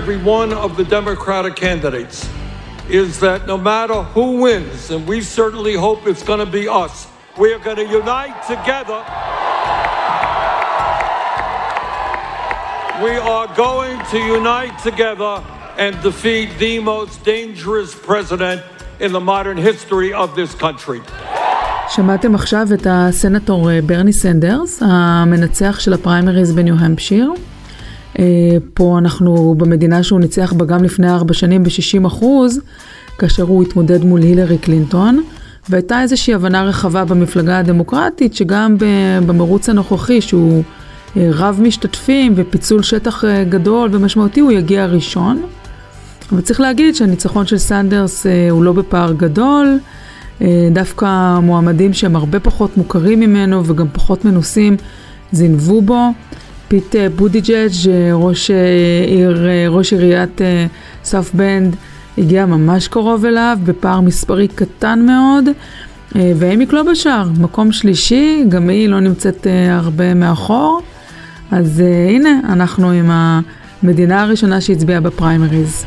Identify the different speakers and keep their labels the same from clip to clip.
Speaker 1: every one of the Democratic candidates is that no matter who wins, and we certainly hope it's going to be us, we are going to unite together. We are going to unite together and defeat the most dangerous president in the modern history of this country.
Speaker 2: שמעתם עכשיו את הסנטור ברני סנדרס, המנצח של הפריימריז בניו-המפשיר. פה אנחנו במדינה שהוא ניצח בה גם לפני ארבע שנים ב-60 אחוז, כאשר הוא התמודד מול הילרי קלינטון. והייתה איזושהי הבנה רחבה במפלגה הדמוקרטית, שגם במרוץ הנוכחי, שהוא רב משתתפים ופיצול שטח גדול ומשמעותי, הוא יגיע ראשון. אבל צריך להגיד שהניצחון של סנדרס הוא לא בפער גדול. דווקא מועמדים שהם הרבה פחות מוכרים ממנו וגם פחות מנוסים זינבו בו. פיט בוטיג'ג', ראש, עיר, ראש עיריית סאות' בנד, הגיע ממש קרוב אליו, בפער מספרי קטן מאוד, ואמי קלובושאר, מקום שלישי, גם היא לא נמצאת הרבה מאחור. אז הנה, אנחנו עם המדינה הראשונה שהצביעה בפריימריז.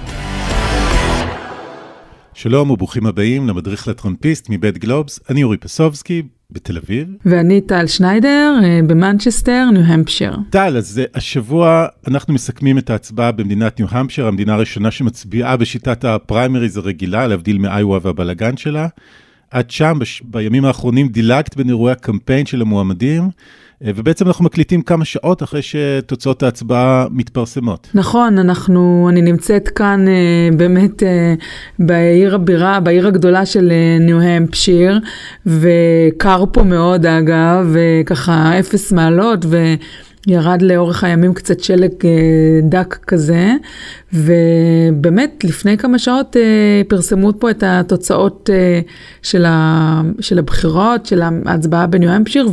Speaker 3: שלום וברוכים הבאים למדריך לטראמפיסט מבית גלובס, אני אורי פסובסקי בתל אביב.
Speaker 2: ואני טל שניידר במנצ'סטר, ניו-המפשר.
Speaker 3: טל, אז השבוע אנחנו מסכמים את ההצבעה במדינת ניו-המפשר, המדינה הראשונה שמצביעה בשיטת הפריימריז הרגילה, להבדיל מאיווה והבלגן שלה. עד שם, בימים האחרונים דילגת בין אירועי הקמפיין של המועמדים. ובעצם אנחנו מקליטים כמה שעות אחרי שתוצאות ההצבעה מתפרסמות.
Speaker 2: נכון, אנחנו, אני נמצאת כאן באמת בעיר הבירה, בעיר הגדולה של ניו-המפשיר, וקר פה מאוד אגב, וככה אפס מעלות, ו... ירד לאורך הימים קצת שלג דק כזה, ובאמת לפני כמה שעות פרסמו פה את התוצאות של, ה, של הבחירות, של ההצבעה בניו-המפשיר,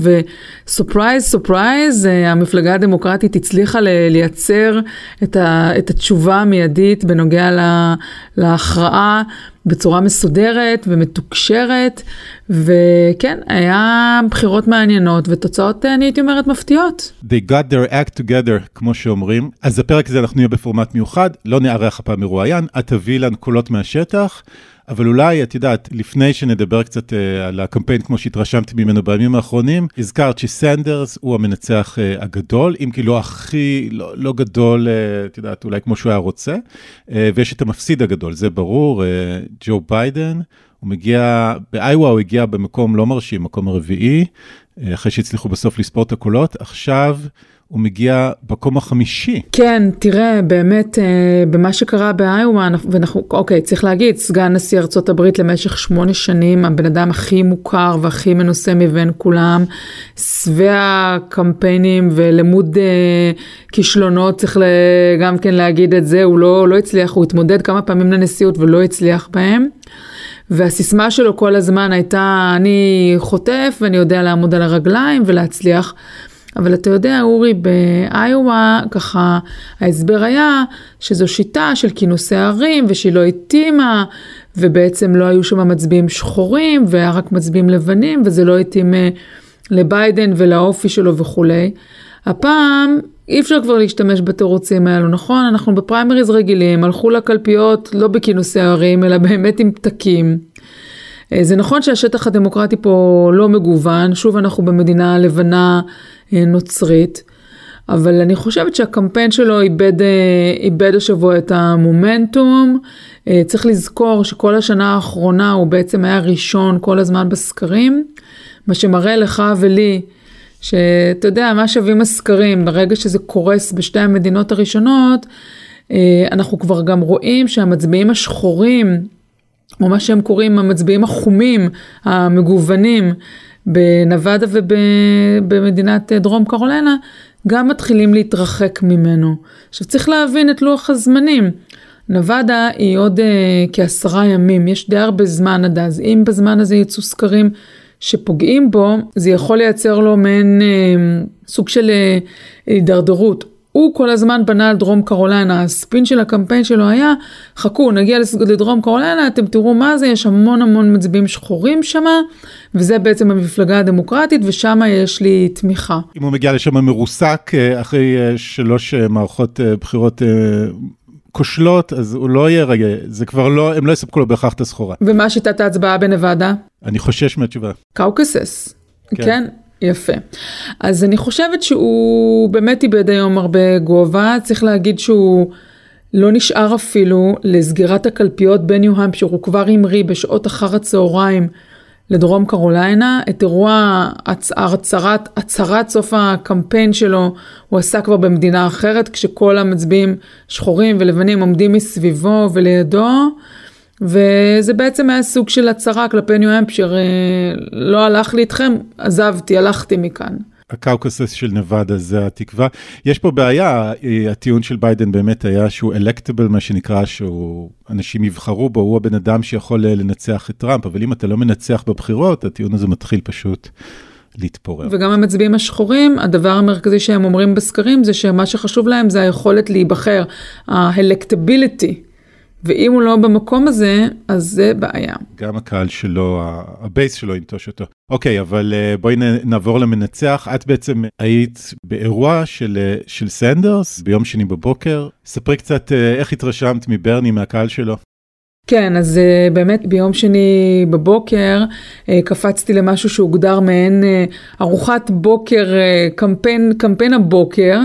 Speaker 2: ו surprise, surprise, המפלגה הדמוקרטית הצליחה לייצר את, ה, את התשובה המיידית בנוגע לה, להכרעה. בצורה מסודרת ומתוקשרת, וכן, היה בחירות מעניינות ותוצאות, אני הייתי אומרת, מפתיעות.
Speaker 3: They got their act together, כמו שאומרים. אז בפרק הזה אנחנו נהיה בפורמט מיוחד, לא נארח הפעם מרואיין, את תביאי לנו קולות מהשטח. אבל אולי, את יודעת, לפני שנדבר קצת uh, על הקמפיין כמו שהתרשמתי ממנו בימים האחרונים, הזכרת שסנדרס הוא המנצח uh, הגדול, אם כי לא הכי, לא, לא גדול, uh, את יודעת, אולי כמו שהוא היה רוצה, ויש את המפסיד הגדול, זה ברור, ג'ו ביידן, הוא מגיע, באיווה הוא הגיע במקום לא מרשים, מקום הרביעי, אחרי שהצליחו בסוף לספור את הקולות, עכשיו... הוא מגיע בקום החמישי.
Speaker 2: כן, תראה, באמת, במה שקרה באיומה, ואנחנו, אוקיי, צריך להגיד, סגן נשיא ארצות הברית למשך שמונה שנים, הבן אדם הכי מוכר והכי מנוסה מבין כולם, שבע קמפיינים ולמוד אה, כישלונות, צריך גם כן להגיד את זה, הוא לא, לא הצליח, הוא התמודד כמה פעמים לנשיאות ולא הצליח בהם. והסיסמה שלו כל הזמן הייתה, אני חוטף ואני יודע לעמוד על הרגליים ולהצליח. אבל אתה יודע, אורי, באיואה, ככה, ההסבר היה שזו שיטה של כינוסי ערים ושהיא לא התאימה, ובעצם לא היו שם מצביעים שחורים, והיה רק מצביעים לבנים, וזה לא התאים לביידן ולאופי שלו וכולי. הפעם אי אפשר כבר להשתמש בתירוצים האלו, נכון? אנחנו בפריימריז רגילים, הלכו לקלפיות לא בכינוסי ערים, אלא באמת עם פתקים. זה נכון שהשטח הדמוקרטי פה לא מגוון, שוב אנחנו במדינה לבנה נוצרית, אבל אני חושבת שהקמפיין שלו איבד, איבד השבוע את המומנטום. צריך לזכור שכל השנה האחרונה הוא בעצם היה ראשון כל הזמן בסקרים, מה שמראה לך ולי שאתה יודע, מה שווים הסקרים, ברגע שזה קורס בשתי המדינות הראשונות, אנחנו כבר גם רואים שהמצביעים השחורים, או מה שהם קוראים המצביעים החומים, המגוונים, בנבדה ובמדינת דרום קרולנה, גם מתחילים להתרחק ממנו. עכשיו צריך להבין את לוח הזמנים. נבדה היא עוד uh, כעשרה ימים, יש די הרבה זמן עד אז. אם בזמן הזה יצאו סקרים שפוגעים בו, זה יכול לייצר לו מעין uh, סוג של הידרדרות. Uh, הוא כל הזמן בנה על דרום קרוליינה, הספין של הקמפיין שלו היה, חכו, נגיע לדרום קרוליינה, אתם תראו מה זה, יש המון המון מצביעים שחורים שמה, וזה בעצם המפלגה הדמוקרטית, ושם יש לי תמיכה.
Speaker 3: אם הוא מגיע לשם מרוסק אחרי שלוש מערכות בחירות כושלות, אז הוא לא יהיה רגע, זה כבר לא, הם לא יספקו לו בהכרח את הסחורה.
Speaker 2: ומה שיטת ההצבעה בנבדה?
Speaker 3: אני חושש מהתשובה.
Speaker 2: קאוקסס.
Speaker 3: כן.
Speaker 2: כן. יפה. אז אני חושבת שהוא באמת איבד היום הרבה גובה, צריך להגיד שהוא לא נשאר אפילו לסגירת הקלפיות בניו-המפשיר, הוא כבר המריא בשעות אחר הצהריים לדרום קרוליינה, את אירוע הצהרת, הצהרת סוף הקמפיין שלו הוא עשה כבר במדינה אחרת, כשכל המצביעים שחורים ולבנים עומדים מסביבו ולידו. וזה בעצם היה סוג של הצהרה כלפי ניו-המפשיר, לא הלך לי איתכם, עזבתי, הלכתי מכאן.
Speaker 3: ה caucuses של נבדה זה התקווה. יש פה בעיה, הטיעון של ביידן באמת היה שהוא electable, מה שנקרא, שאנשים יבחרו בו, הוא הבן אדם שיכול לנצח את טראמפ, אבל אם אתה לא מנצח בבחירות, הטיעון הזה מתחיל פשוט להתפורר.
Speaker 2: וגם המצביעים השחורים, הדבר המרכזי שהם אומרים בסקרים זה שמה שחשוב להם זה היכולת להיבחר, ה-electability. ואם הוא לא במקום הזה, אז זה בעיה.
Speaker 3: גם הקהל שלו, ה base שלו ינטוש אותו. אוקיי, אבל אה, בואי נעבור למנצח. את בעצם היית באירוע של, אה, של סנדרס ביום שני בבוקר. ספרי קצת אה, איך התרשמת מברני, מהקהל שלו.
Speaker 2: כן, אז uh, באמת ביום שני בבוקר uh, קפצתי למשהו שהוגדר מעין אה, ארוחת בוקר, קמפיין, קמפיין הבוקר.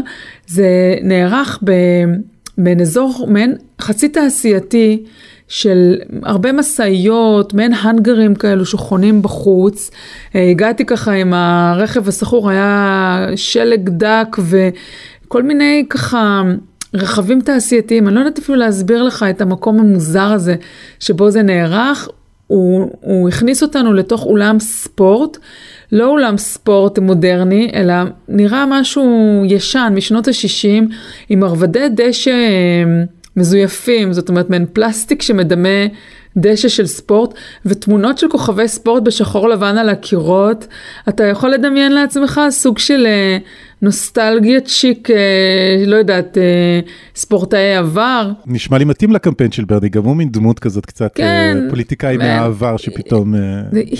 Speaker 2: זה נערך. מעין אזור, מעין חצי תעשייתי של הרבה משאיות, מעין הנגרים כאלו שחונים בחוץ. הגעתי ככה עם הרכב הסחור, היה שלג דק וכל מיני ככה רכבים תעשייתיים. אני לא יודעת אפילו להסביר לך את המקום המוזר הזה שבו זה נערך. הוא, הוא הכניס אותנו לתוך אולם ספורט. לא אולם ספורט מודרני, אלא נראה משהו ישן משנות ה-60, עם מרבדי דשא אה, מזויפים, זאת אומרת מעין פלסטיק שמדמה דשא של ספורט, ותמונות של כוכבי ספורט בשחור לבן על הקירות. אתה יכול לדמיין לעצמך סוג של אה, נוסטלגיה צ'יק, אה, לא יודעת, אה, ספורטאי עבר.
Speaker 3: נשמע לי מתאים לקמפיין של ברני, גם הוא מין דמות כזאת קצת כן, פוליטיקאי מהעבר שפתאום...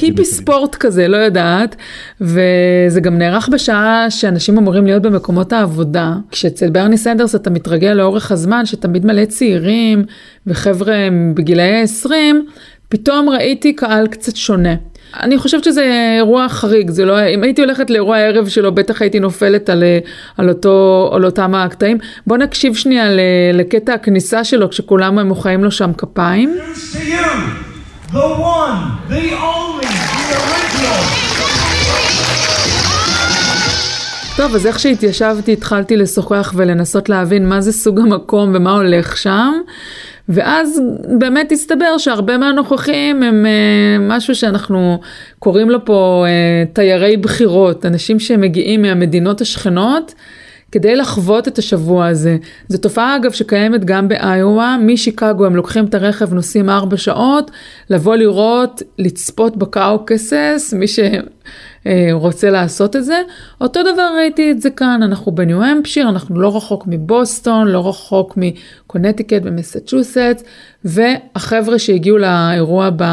Speaker 2: היפי ספורט כזה, לא יודעת. וזה גם נערך בשעה שאנשים אמורים להיות במקומות העבודה. כשאצל ברני סנדרס אתה מתרגל לאורך הזמן שתמיד מלא צעירים וחבר'ה בגילאי 20, פתאום ראיתי קהל קצת שונה. אני חושבת שזה אירוע חריג, זה לא, אם הייתי הולכת לאירוע הערב שלו, בטח הייתי נופלת על, על, אותו, על אותם הקטעים. בוא נקשיב שנייה לקטע הכניסה שלו, כשכולם מוחאים לו שם כפיים. The one, the only, the original. טוב, אז איך שהתיישבתי, התחלתי לשוחח ולנסות להבין מה זה סוג המקום ומה הולך שם. ואז באמת הסתבר שהרבה מהנוכחים הם uh, משהו שאנחנו קוראים לו פה uh, תיירי בחירות, אנשים שמגיעים מהמדינות השכנות. כדי לחוות את השבוע הזה. זו תופעה אגב שקיימת גם באיואה, משיקגו הם לוקחים את הרכב, נוסעים ארבע שעות, לבוא לראות, לצפות בקאוקסס, מי שרוצה לעשות את זה. אותו דבר ראיתי את זה כאן, אנחנו בניו המפשיר, אנחנו לא רחוק מבוסטון, לא רחוק מקונטיקט ומסצ'וסטס, והחבר'ה שהגיעו לאירוע ב...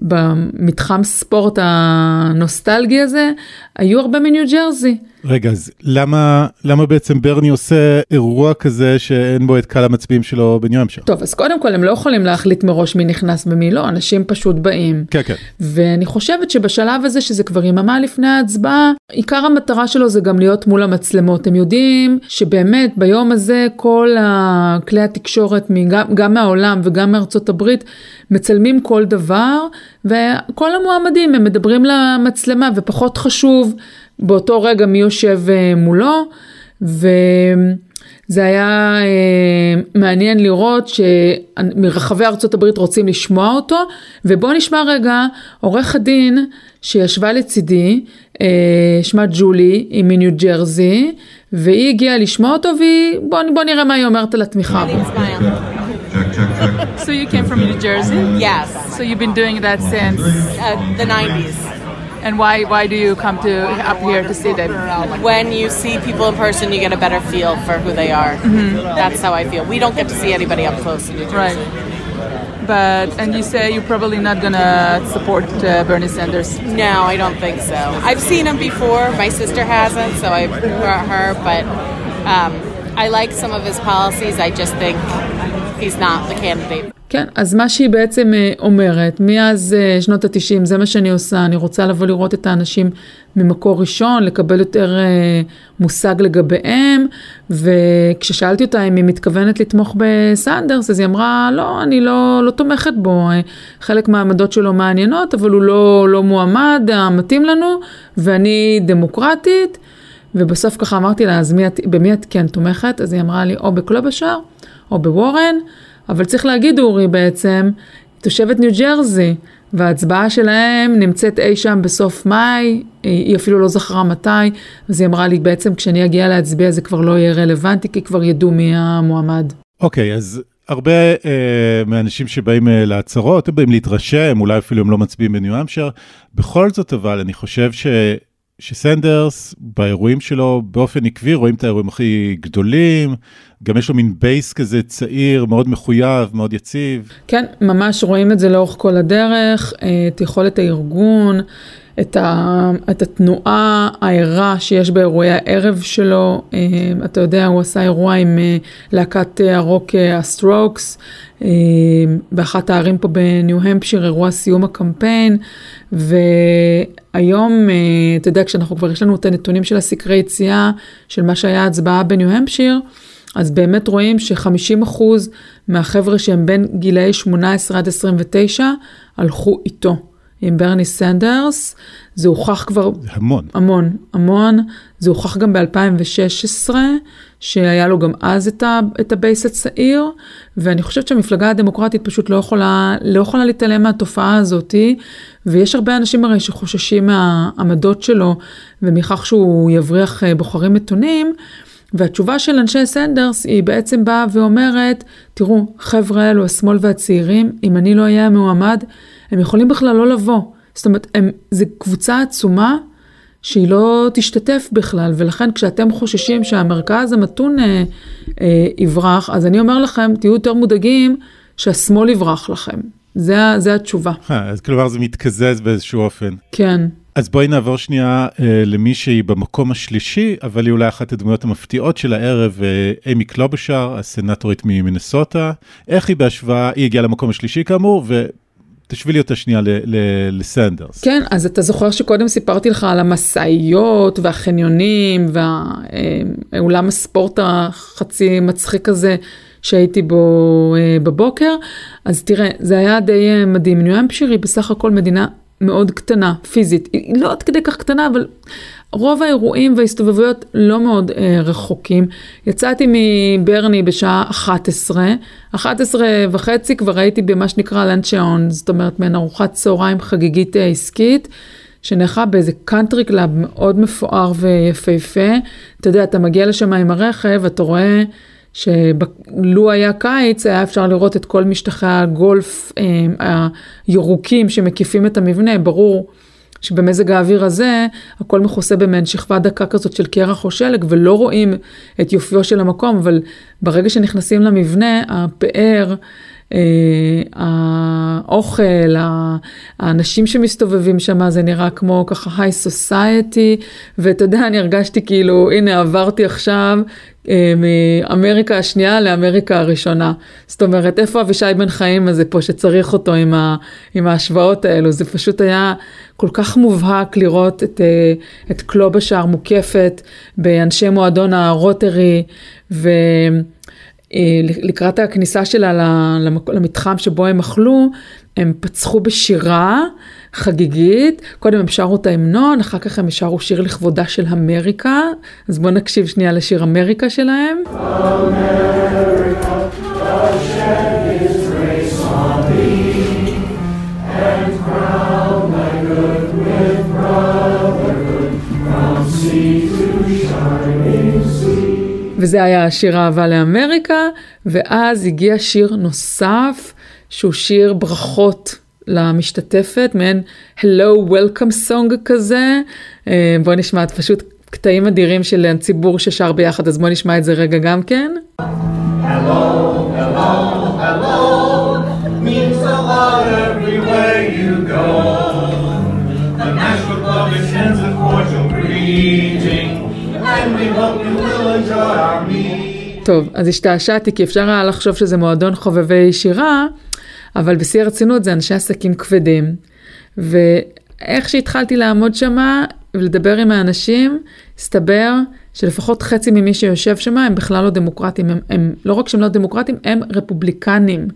Speaker 2: במתחם ספורט הנוסטלגי הזה, היו הרבה מניו ג'רזי.
Speaker 3: רגע, אז למה, למה בעצם ברני עושה אירוע כזה שאין בו את קהל המצביעים שלו בניו המשך?
Speaker 2: טוב, אז קודם כל הם לא יכולים להחליט מראש מי נכנס ומי לא, אנשים פשוט באים.
Speaker 3: כן, כן.
Speaker 2: ואני חושבת שבשלב הזה, שזה כבר יממה לפני ההצבעה, עיקר המטרה שלו זה גם להיות מול המצלמות. הם יודעים שבאמת ביום הזה כל כלי התקשורת, גם, גם מהעולם וגם מארצות הברית, מצלמים כל דבר, וכל המועמדים הם מדברים למצלמה, ופחות חשוב באותו רגע מי יושב אה, מולו, וזה היה אה, מעניין לראות שמרחבי ארצות הברית רוצים לשמוע אותו, ובואו נשמע רגע עורך הדין שישבה לצידי, אה, שמה ג'ולי, היא מניו ג'רזי, והיא הגיעה לשמוע אותו, ובואו בוא נראה מה היא אומרת על התמיכה.
Speaker 4: So you came from New Jersey?
Speaker 5: Yes.
Speaker 4: So you've been doing that since
Speaker 5: uh, the 90s.
Speaker 4: And why why do you come to up here to see them?
Speaker 5: When you see people in person, you get a better feel for who they are. Mm-hmm. That's how I feel. We don't get to see anybody up close in New Jersey.
Speaker 4: Right. But and you say you're probably not gonna support uh, Bernie Sanders.
Speaker 5: No, I don't think so. I've seen him before. My sister hasn't, so I brought her. But um, I like some of his policies. I just think he's not the candidate.
Speaker 2: כן, אז מה שהיא בעצם אה, אומרת, מאז אה, שנות התשעים, זה מה שאני עושה, אני רוצה לבוא לראות את האנשים ממקור ראשון, לקבל יותר אה, מושג לגביהם, וכששאלתי אותה אם היא מתכוונת לתמוך בסנדרס, אז היא אמרה, לא, אני לא, לא תומכת בו, חלק מהעמדות שלו מעניינות, אבל הוא לא, לא מועמד המתאים לנו, ואני דמוקרטית, ובסוף ככה אמרתי לה, אז מי במי את כן תומכת? אז היא אמרה לי, או בקלובשאר, או בוורן. אבל צריך להגיד, אורי, בעצם, תושבת ניו ג'רזי, וההצבעה שלהם נמצאת אי שם בסוף מאי, היא אפילו לא זכרה מתי, אז היא אמרה לי, בעצם כשאני אגיע להצביע זה כבר לא יהיה רלוונטי, כי כבר ידעו מי המועמד.
Speaker 3: אוקיי, okay, אז הרבה אה, מהאנשים שבאים אה, להצהרות, הם באים להתרשם, אולי אפילו הם לא מצביעים בניו אמשר. בכל זאת, אבל אני חושב ש... שסנדרס באירועים שלו באופן עקבי רואים את האירועים הכי גדולים, גם יש לו מין base כזה צעיר, מאוד מחויב, מאוד יציב.
Speaker 2: כן, ממש רואים את זה לאורך כל הדרך, אה, את יכולת הארגון, את, ה, את התנועה הערה שיש באירועי הערב שלו. אה, אתה יודע, הוא עשה אירוע עם אה, להקת הרוק הסטרוקס, באחת הערים פה בניו-המפשיר, אירוע סיום הקמפיין, והיום, אתה יודע, כשאנחנו כבר, יש לנו את הנתונים של הסקרי יציאה, של מה שהיה הצבעה בניו-המפשיר, אז באמת רואים ש-50% מהחבר'ה שהם בין גילאי 18 עד 29 הלכו איתו. עם ברני סנדרס, זה הוכח כבר...
Speaker 3: המון.
Speaker 2: המון, המון. זה הוכח גם ב-2016, שהיה לו גם אז את, ה, את ה base הצעיר, ואני חושבת שהמפלגה הדמוקרטית פשוט לא יכולה, לא יכולה להתעלם מהתופעה הזאתי, ויש הרבה אנשים הרי שחוששים מהעמדות שלו ומכך שהוא יבריח אה, בוחרים מתונים. והתשובה של אנשי סנדרס היא בעצם באה ואומרת, תראו, חבר'ה אלו, השמאל והצעירים, אם אני לא אהיה המועמד, הם יכולים בכלל לא לבוא. זאת אומרת, הם, זו קבוצה עצומה שהיא לא תשתתף בכלל, ולכן כשאתם חוששים שהמרכז המתון אה, אה, יברח, אז אני אומר לכם, תהיו יותר מודאגים שהשמאל יברח לכם. זה, זה התשובה.
Speaker 3: אה, אז כלומר זה מתקזז באיזשהו אופן.
Speaker 2: כן.
Speaker 3: אז בואי נעבור שנייה אה, למי שהיא במקום השלישי, אבל היא אולי אחת הדמויות המפתיעות של הערב, אה, אמי קלובשר, הסנטורית ממינסוטה. איך היא בהשוואה, היא הגיעה למקום השלישי כאמור, ותשבי לי אותה שנייה לסנדרס.
Speaker 2: כן, אז אתה זוכר שקודם סיפרתי לך על המשאיות והחניונים והאולם הספורט החצי מצחיק הזה. שהייתי בו אה, בבוקר, אז תראה, זה היה די אה, מדהים. ניו אמפשיר היא בסך הכל מדינה מאוד קטנה, פיזית. היא לא עד כדי כך קטנה, אבל רוב האירועים וההסתובבויות לא מאוד אה, רחוקים. יצאתי מברני בשעה 11, 11 וחצי כבר הייתי במה שנקרא luncheon, זאת אומרת מעין ארוחת צהריים חגיגית אה, עסקית. שנערכה באיזה country club מאוד מפואר ויפהפה. אתה יודע, אתה מגיע לשם עם הרכב, אתה רואה שלו היה קיץ, היה אפשר לראות את כל משטחי הגולף אה, הירוקים שמקיפים את המבנה, ברור שבמזג האוויר הזה הכל מכוסה במעין שכבה דקה כזאת של קרח או שלג ולא רואים את יופיו של המקום, אבל ברגע שנכנסים למבנה, הפאר, אה, האוכל, האנשים שמסתובבים שם, זה נראה כמו ככה היי סוסייטי, ואתה יודע, אני הרגשתי כאילו, הנה עברתי עכשיו אה, מאמריקה השנייה לאמריקה הראשונה. זאת אומרת, איפה אבישי בן חיים הזה פה שצריך אותו עם, ה, עם ההשוואות האלו? זה פשוט היה כל כך מובהק לראות את, אה, את קלובשאר מוקפת באנשי מועדון הרוטרי, ו... אה, לקראת הכניסה שלה למתחם שבו הם אכלו, הם פצחו בשירה חגיגית, קודם הם שרו את ההמנון, אחר כך הם שרו שיר לכבודה של אמריקה, אז בואו נקשיב שנייה לשיר אמריקה שלהם. וזה היה השיר אהבה לאמריקה, ואז הגיע שיר נוסף, שהוא שיר ברכות למשתתפת, מעין Hello Welcome Song כזה. אה, בואו נשמע את פשוט קטעים אדירים של הציבור ששר ביחד, אז בואו נשמע את זה רגע גם כן. Hello, hello, hello, means a lot everywhere you go. The National Club extends a cordial greeting, and we hope you will enjoy our meeting. טוב, אז השתעשעתי, כי אפשר היה לחשוב שזה מועדון חובבי שירה, אבל בשיא הרצינות זה אנשי עסקים כבדים. ואיך שהתחלתי לעמוד שם ולדבר עם האנשים, הסתבר שלפחות חצי ממי שיושב שם הם בכלל לא דמוקרטים, הם, הם לא רק שהם לא דמוקרטים, הם רפובליקנים.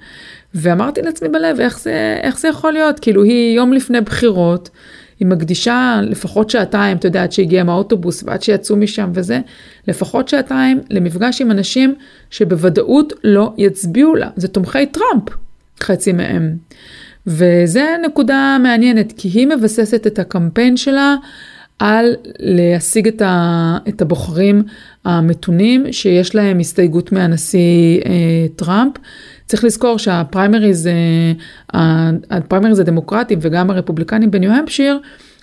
Speaker 2: ואמרתי לעצמי בלב, איך זה, איך זה יכול להיות? כאילו, היא יום לפני בחירות, היא מקדישה לפחות שעתיים, אתה יודע, עד שהגיע מהאוטובוס ועד שיצאו משם וזה, לפחות שעתיים למפגש עם אנשים שבוודאות לא יצביעו לה. זה תומכי טראמפ, חצי מהם. וזה נקודה מעניינת, כי היא מבססת את הקמפיין שלה על להשיג את, ה, את הבוחרים המתונים שיש להם הסתייגות מהנשיא אה, טראמפ. צריך לזכור שהפריימריז, אה, הפריימריז הדמוקרטיים וגם הרפובליקנים בניו המפשיר,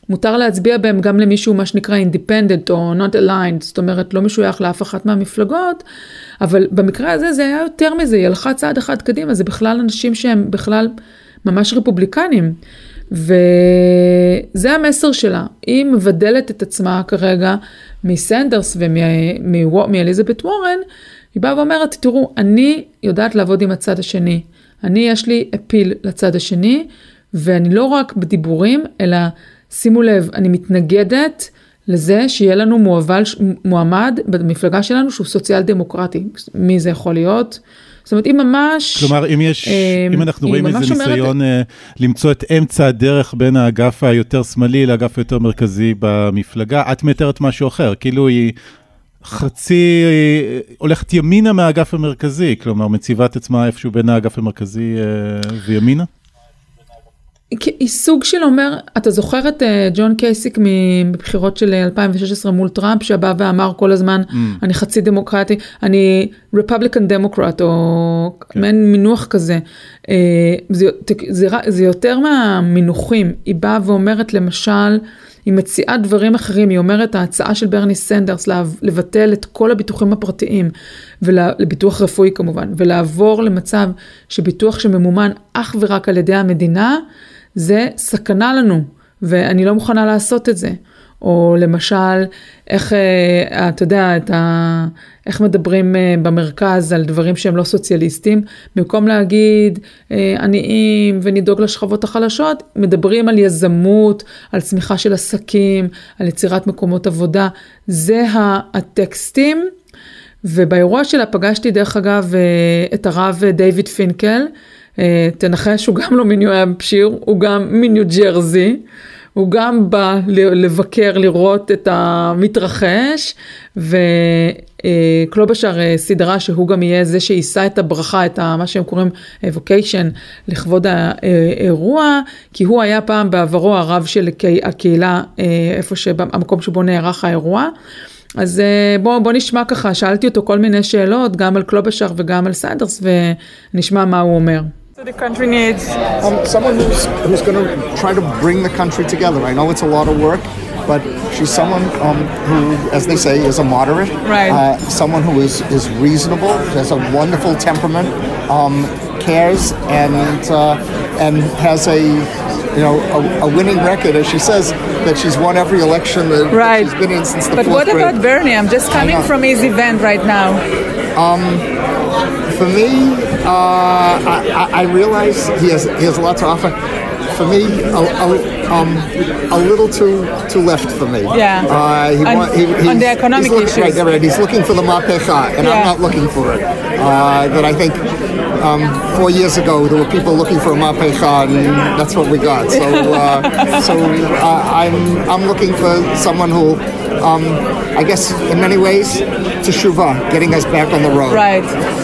Speaker 2: מותר להצביע בהם גם למישהו מה שנקרא independent או not aligned, זאת אומרת לא משוייך לאף אחת מהמפלגות, אבל במקרה הזה זה היה יותר מזה, היא הלכה צעד אחד קדימה, זה בכלל אנשים שהם בכלל ממש רפובליקנים. וזה המסר שלה, היא מבדלת את עצמה כרגע מסנדרס ומאליזבת וורן, היא באה ואומרת, תראו, אני יודעת לעבוד עם הצד השני, אני יש לי אפיל לצד השני, ואני לא רק בדיבורים, אלא שימו לב, אני מתנגדת לזה שיהיה לנו מועבל, מועמד במפלגה שלנו שהוא סוציאל דמוקרטי. מי זה יכול להיות? זאת אומרת, היא ממש...
Speaker 3: כלומר, אם יש, אה, אם אנחנו רואים איזה ניסיון אומרת... למצוא את אמצע הדרך בין האגף היותר שמאלי לאגף היותר מרכזי במפלגה, את מתארת משהו אחר, כאילו היא חצי, הולכת ימינה מהאגף המרכזי, כלומר, מציבה את עצמה איפשהו בין האגף המרכזי אה, וימינה?
Speaker 2: היא סוג של אומר, אתה זוכר את אה, ג'ון קייסיק מבחירות של 2016 מול טראמפ, שבא ואמר כל הזמן, mm. אני חצי דמוקרטי, אני רפובליקן דמוקרט, או כן. מעין מינוח כזה. אה, זה, זה, זה יותר מהמינוחים, היא באה ואומרת למשל, היא מציעה דברים אחרים, היא אומרת, ההצעה של ברני סנדרס לבטל את כל הביטוחים הפרטיים, לביטוח רפואי כמובן, ולעבור למצב שביטוח שממומן אך ורק על ידי המדינה, זה סכנה לנו, ואני לא מוכנה לעשות את זה. או למשל, איך, אה, אתה יודע, את ה, איך מדברים אה, במרכז על דברים שהם לא סוציאליסטים, במקום להגיד אה, עניים ונדאוג לשכבות החלשות, מדברים על יזמות, על צמיחה של עסקים, על יצירת מקומות עבודה. זה הטקסטים. ובאירוע שלה פגשתי דרך אגב את הרב דיוויד פינקל, תנחש, הוא גם לא מניו אמפשיר, הוא גם מניו ג'רזי. הוא גם בא לבקר, לראות את המתרחש, וקלובשר אה, סדרה שהוא גם יהיה זה שיישא את הברכה, את מה שהם קוראים אבוקיישן, לכבוד האירוע, כי הוא היה פעם בעברו הרב של הקהילה, אה, איפה שהמקום שבו נערך האירוע. אז אה, בואו בוא נשמע ככה, שאלתי אותו כל מיני שאלות, גם על קלובשר וגם על סנדרס, ונשמע מה הוא אומר.
Speaker 6: The country needs? Um, someone who's, who's going to try to bring the country together. I know it's a lot of work, but she's someone um, who, as they say, is a moderate.
Speaker 4: Right. Uh,
Speaker 6: someone who is, is reasonable, has a wonderful temperament, um, cares, and uh, and has a you know a, a, winning record. As she says that she's won every election that
Speaker 4: right.
Speaker 6: she's been in since the
Speaker 4: But what
Speaker 6: grade.
Speaker 4: about Bernie? I'm just coming from his event right now.
Speaker 6: Um, for me, uh, I, I, realize he has he has a lot to offer. For me, a, a, um, a little too too left for me.
Speaker 4: Yeah. Uh, he
Speaker 6: on,
Speaker 4: he, on the economic issues.
Speaker 6: Right, right. He's looking for the mapecha, and yeah. I'm not looking for it. Uh, that I think um, four years ago there were people looking for a mapecha, and that's what we got. So, uh, so uh, I'm I'm looking for someone who um, I guess in many ways, teshuva, getting us back on the road.
Speaker 4: Right,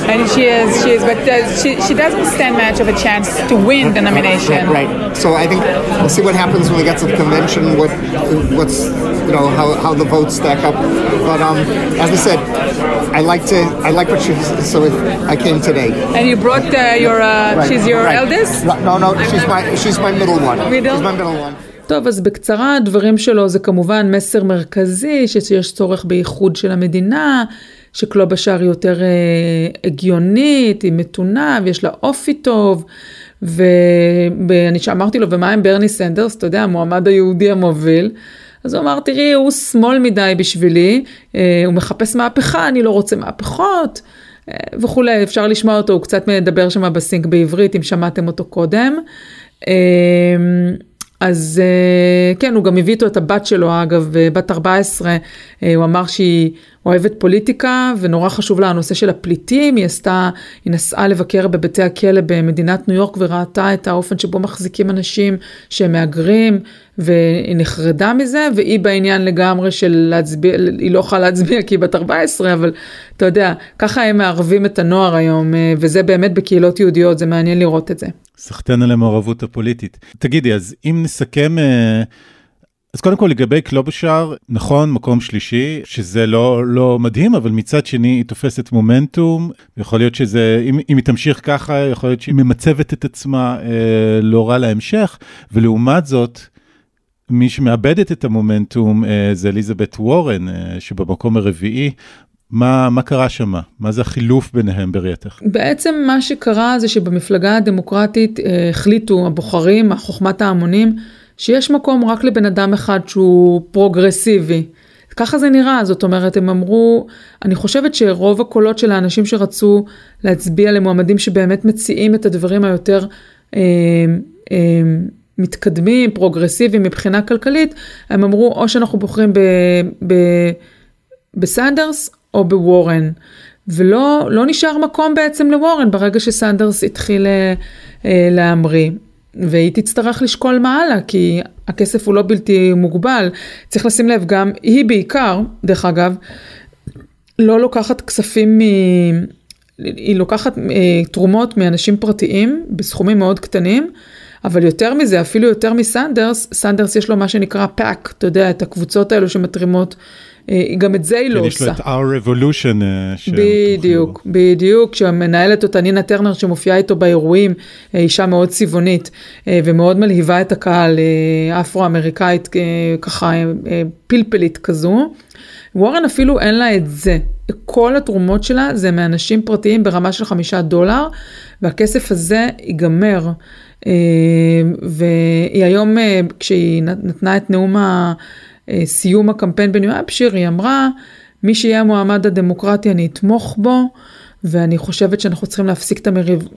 Speaker 4: and she is, she is, but does, she, she doesn't stand much of a chance to win the nomination.
Speaker 6: Right, right. So I think we'll see what happens when we get to the convention. What, what's, you know, how, how the votes stack up. But um, as I said, I like to, I like what she. So I came today.
Speaker 4: And you brought uh, your, uh, right, she's your
Speaker 6: right.
Speaker 4: eldest.
Speaker 6: No, no, she's my, she's my middle one.
Speaker 4: Middle.
Speaker 6: She's my middle one.
Speaker 2: טוב, אז בקצרה, הדברים שלו זה כמובן מסר מרכזי, שיש צורך באיחוד של המדינה, שקלובשאר היא יותר אה, הגיונית, היא מתונה ויש לה אופי טוב. ואני אמרתי לו, ומה עם ברני סנדרס, אתה יודע, המועמד היהודי המוביל? אז הוא אמר, תראי, הוא שמאל מדי בשבילי, אה, הוא מחפש מהפכה, אני לא רוצה מהפכות. וכולי, אפשר לשמוע אותו, הוא קצת מדבר שם בסינק בעברית, אם שמעתם אותו קודם. אז כן, הוא גם הביא איתו את הבת שלו, אגב, בת 14, הוא אמר שהיא אוהבת פוליטיקה ונורא חשוב לה הנושא של הפליטים, היא עשתה, היא נסעה לבקר בבתי הכלא במדינת ניו יורק וראתה את האופן שבו מחזיקים אנשים שהם מהגרים, והיא נחרדה מזה, והיא בעניין לגמרי של להצביע, היא לא יכולה להצביע כי היא בת 14, אבל אתה יודע, ככה הם מערבים את הנוער היום, וזה באמת בקהילות יהודיות, זה מעניין לראות את זה.
Speaker 3: סחטיין על המעורבות הפוליטית. תגידי, אז אם נסכם... אז קודם כל לגבי קלובושר, נכון, מקום שלישי, שזה לא, לא מדהים, אבל מצד שני היא תופסת מומנטום, יכול להיות שזה, אם, אם היא תמשיך ככה, יכול להיות שהיא ממצבת את עצמה אה, לא רע להמשך, ולעומת זאת, מי שמאבדת את המומנטום אה, זה אליזבת וורן, אה, שבמקום הרביעי. מה, מה קרה שם? מה זה החילוף ביניהם בראייתך?
Speaker 2: בעצם מה שקרה זה שבמפלגה הדמוקרטית אה, החליטו הבוחרים, חוכמת ההמונים, שיש מקום רק לבן אדם אחד שהוא פרוגרסיבי. ככה זה נראה, זאת אומרת, הם אמרו, אני חושבת שרוב הקולות של האנשים שרצו להצביע למועמדים שבאמת מציעים את הדברים היותר אה, אה, מתקדמים, פרוגרסיביים מבחינה כלכלית, הם אמרו, או שאנחנו בוחרים ב, ב, בסנדרס או בוורן. ולא לא נשאר מקום בעצם לוורן ברגע שסנדרס התחיל אה, להמריא. והיא תצטרך לשקול מה הלאה, כי הכסף הוא לא בלתי מוגבל. צריך לשים לב גם, היא בעיקר, דרך אגב, לא לוקחת כספים מ... היא לוקחת אה, תרומות מאנשים פרטיים בסכומים מאוד קטנים, אבל יותר מזה, אפילו יותר מסנדרס, סנדרס יש לו מה שנקרא PAC, אתה יודע, את הקבוצות האלו שמתרימות אה, גם את זה היא לא עושה.
Speaker 3: יש לו את Our Revolution.
Speaker 2: אה, בדיוק, בדיוק, שמנהלת אותה נינה טרנר שמופיעה איתו באירועים, אה, אישה מאוד צבעונית ומאוד מלהיבה את הקהל, אפרו-אמריקאית, ככה פלפלית כזו. וורן אפילו אין לה את זה. כל התרומות שלה זה מאנשים פרטיים ברמה של חמישה דולר, והכסף הזה ייגמר. והיא היום, כשהיא נתנה את נאום ה... אה, סיום הקמפיין בניו אפשיר, היא אמרה, מי שיהיה המועמד הדמוקרטי אני אתמוך בו, ואני חושבת שאנחנו צריכים להפסיק את המריב...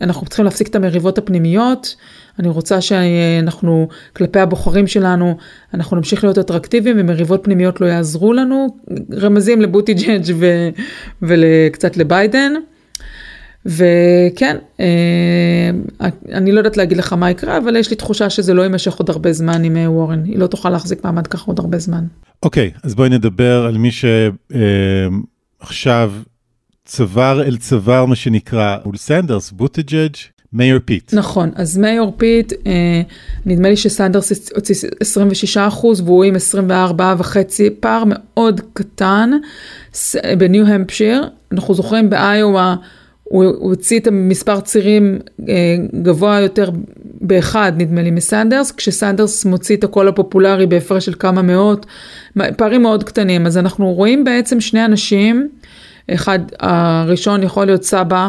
Speaker 2: אנחנו צריכים להפסיק את המריבות הפנימיות, אני רוצה שאנחנו, כלפי הבוחרים שלנו, אנחנו נמשיך להיות אטרקטיביים ומריבות פנימיות לא יעזרו לנו, רמזים לבוטיג'אג' וקצת לביידן. וכן, אה, אני לא יודעת להגיד לך מה יקרה, אבל יש לי תחושה שזה לא יימשך עוד הרבה זמן עם אה, וורן, היא לא תוכל להחזיק מעמד ככה עוד הרבה זמן.
Speaker 3: אוקיי, okay, אז בואי נדבר על מי שעכשיו אה, צוואר אל צוואר, מה שנקרא, מול סנדרס, בוטג'אג', Mayor פיט.
Speaker 2: נכון, אז Mayor פיט, אה, נדמה לי שסנדרס הוציא 26 אחוז והוא עם 24 וחצי, פער מאוד קטן בניו המפשיר, אנחנו זוכרים באיואה, הוא הוציא את המספר צירים אה, גבוה יותר באחד, נדמה לי, מסנדרס, כשסנדרס מוציא את הקול הפופולרי בהפרש של כמה מאות, פערים מאוד קטנים. אז אנחנו רואים בעצם שני אנשים, אחד, הראשון יכול להיות סבא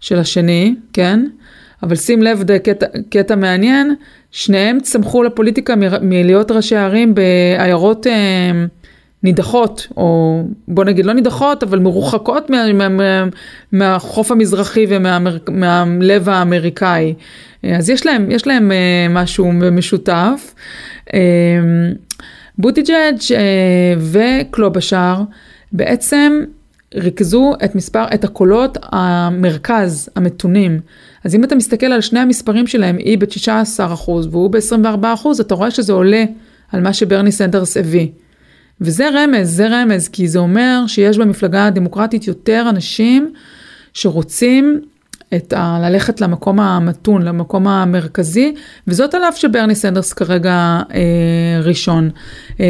Speaker 2: של השני, כן? אבל שים לב, זה קטע, קטע מעניין, שניהם צמחו לפוליטיקה מלהיות ראשי ערים בעיירות... אה, נידחות, או בוא נגיד לא נידחות, אבל מרוחקות מה, מה, מה, מהחוף המזרחי ומהלב האמריקאי. אז יש להם, יש להם אה, משהו משותף. אה, בוטיג'אג' אה, וקלובשאר בעצם ריכזו את מספר, את הקולות המרכז, המתונים. אז אם אתה מסתכל על שני המספרים שלהם, היא ב-19% והוא ב-24%, אתה רואה שזה עולה על מה שברני סנדרס הביא. וזה רמז, זה רמז, כי זה אומר שיש במפלגה הדמוקרטית יותר אנשים שרוצים את ה... ללכת למקום המתון, למקום המרכזי, וזאת על אף שברני סנדרס כרגע אה, ראשון. אה,